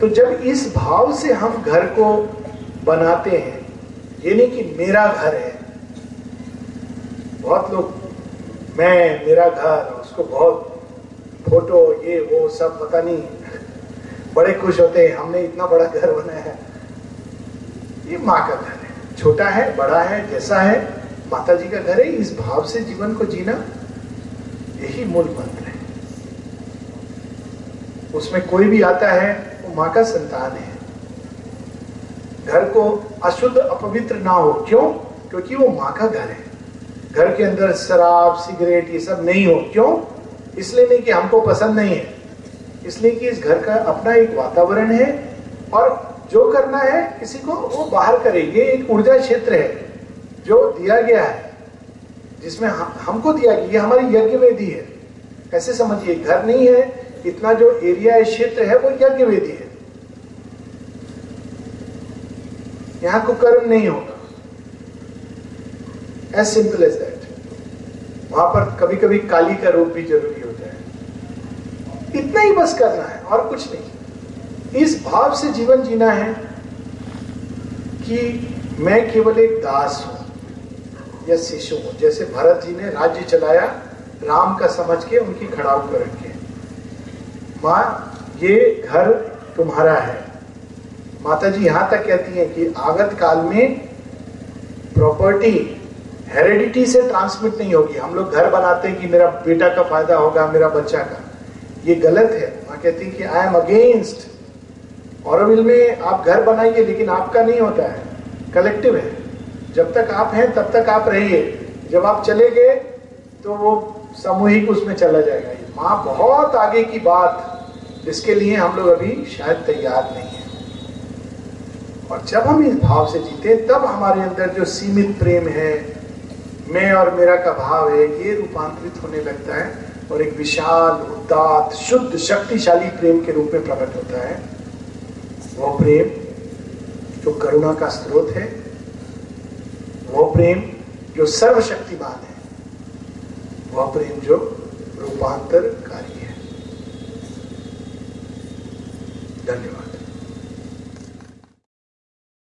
तो जब इस भाव से हम घर को बनाते हैं ये नहीं कि मेरा घर है, बहुत लोग, मैं, मेरा घर उसको बहुत फ़ोटो, ये, वो, सब, पता नहीं, बड़े खुश होते हैं, हमने इतना बड़ा घर बनाया है। ये माँ का घर है। छोटा है, बड़ा है, जैसा है माता जी का घर है, इस भाव से जीवन को जीना यही मूल मंत्र है। उसमें कोई भी आता है, वो माँ का संतान है। घर को अशुद्ध, अपवित्र ना हो। क्यों? क्योंकि वो माँ का घर है। घर के अंदर शराब, सिगरेट, ये सब नहीं हो। क्यों? इसलिए नहीं कि हमको पसंद नहीं है। इसलिए कि इस घर का अपना एक वातावरण है और जो करना है किसी को वो बाहर करे ये एक ऊर्जा क्षेत्र है। जो दिया गया है जिसमें हम, हमको दिया गया ये हमारी यज्ञ वेदी है। ऐसे समझिए घर नहीं है इतना जो एरिया है क्षेत्र है वो यज्ञ वेदी है। यहाँ को कर्म नहीं होगा। एज सिंपल एज दैट वहाँ पर कभी कभी काली का रूप भी ज़रूरी होता है। इतना ही बस करना है और कुछ नहीं। इस भाव से जीवन जीना है कि मैं केवल एक दास हूँ। या शिशु जैसे भरत जी ने राज्य चलाया, राम का समझ के उनकी खड़ाऊ कर रखे। माँ, ये घर तुम्हारा है। माता जी यहाँ तक कहती हैं कि आगत काल में प्रॉपर्टी हेरिडिटी से ट्रांसमिट नहीं होगी। हम लोग घर बनाते हैं कि मेरा बेटा का फ़ायदा होगा, मेरा बच्चा का। ये गलत है। माँ कहती है कि आई एम अगेंस्ट और में आप घर बनाइए, लेकिन आपका नहीं होता है। कलेक्टिव है। जब तक आप हैं, तब तक आप रहिए। जब आप चले गए तो वो सामूहिक उसमें चला जाएगा। माँ बहुत आगे की बात। जिसके लिए हम लोग अभी शायद तैयार नहीं है। और जब हम इस भाव से जीते, तब हमारे अंदर जो सीमित प्रेम है, मैं और मेरा का भाव है, ये रूपांतरित होने लगता है और एक विशाल उदात शुद्ध, शक्तिशाली प्रेम के रूप में प्रकट होता है। वो प्रेम जो करुणा का स्रोत है वो प्रेम जो सर्वशक्तिमान है वह प्रेम जो रूपांतरकारी है। धन्यवाद।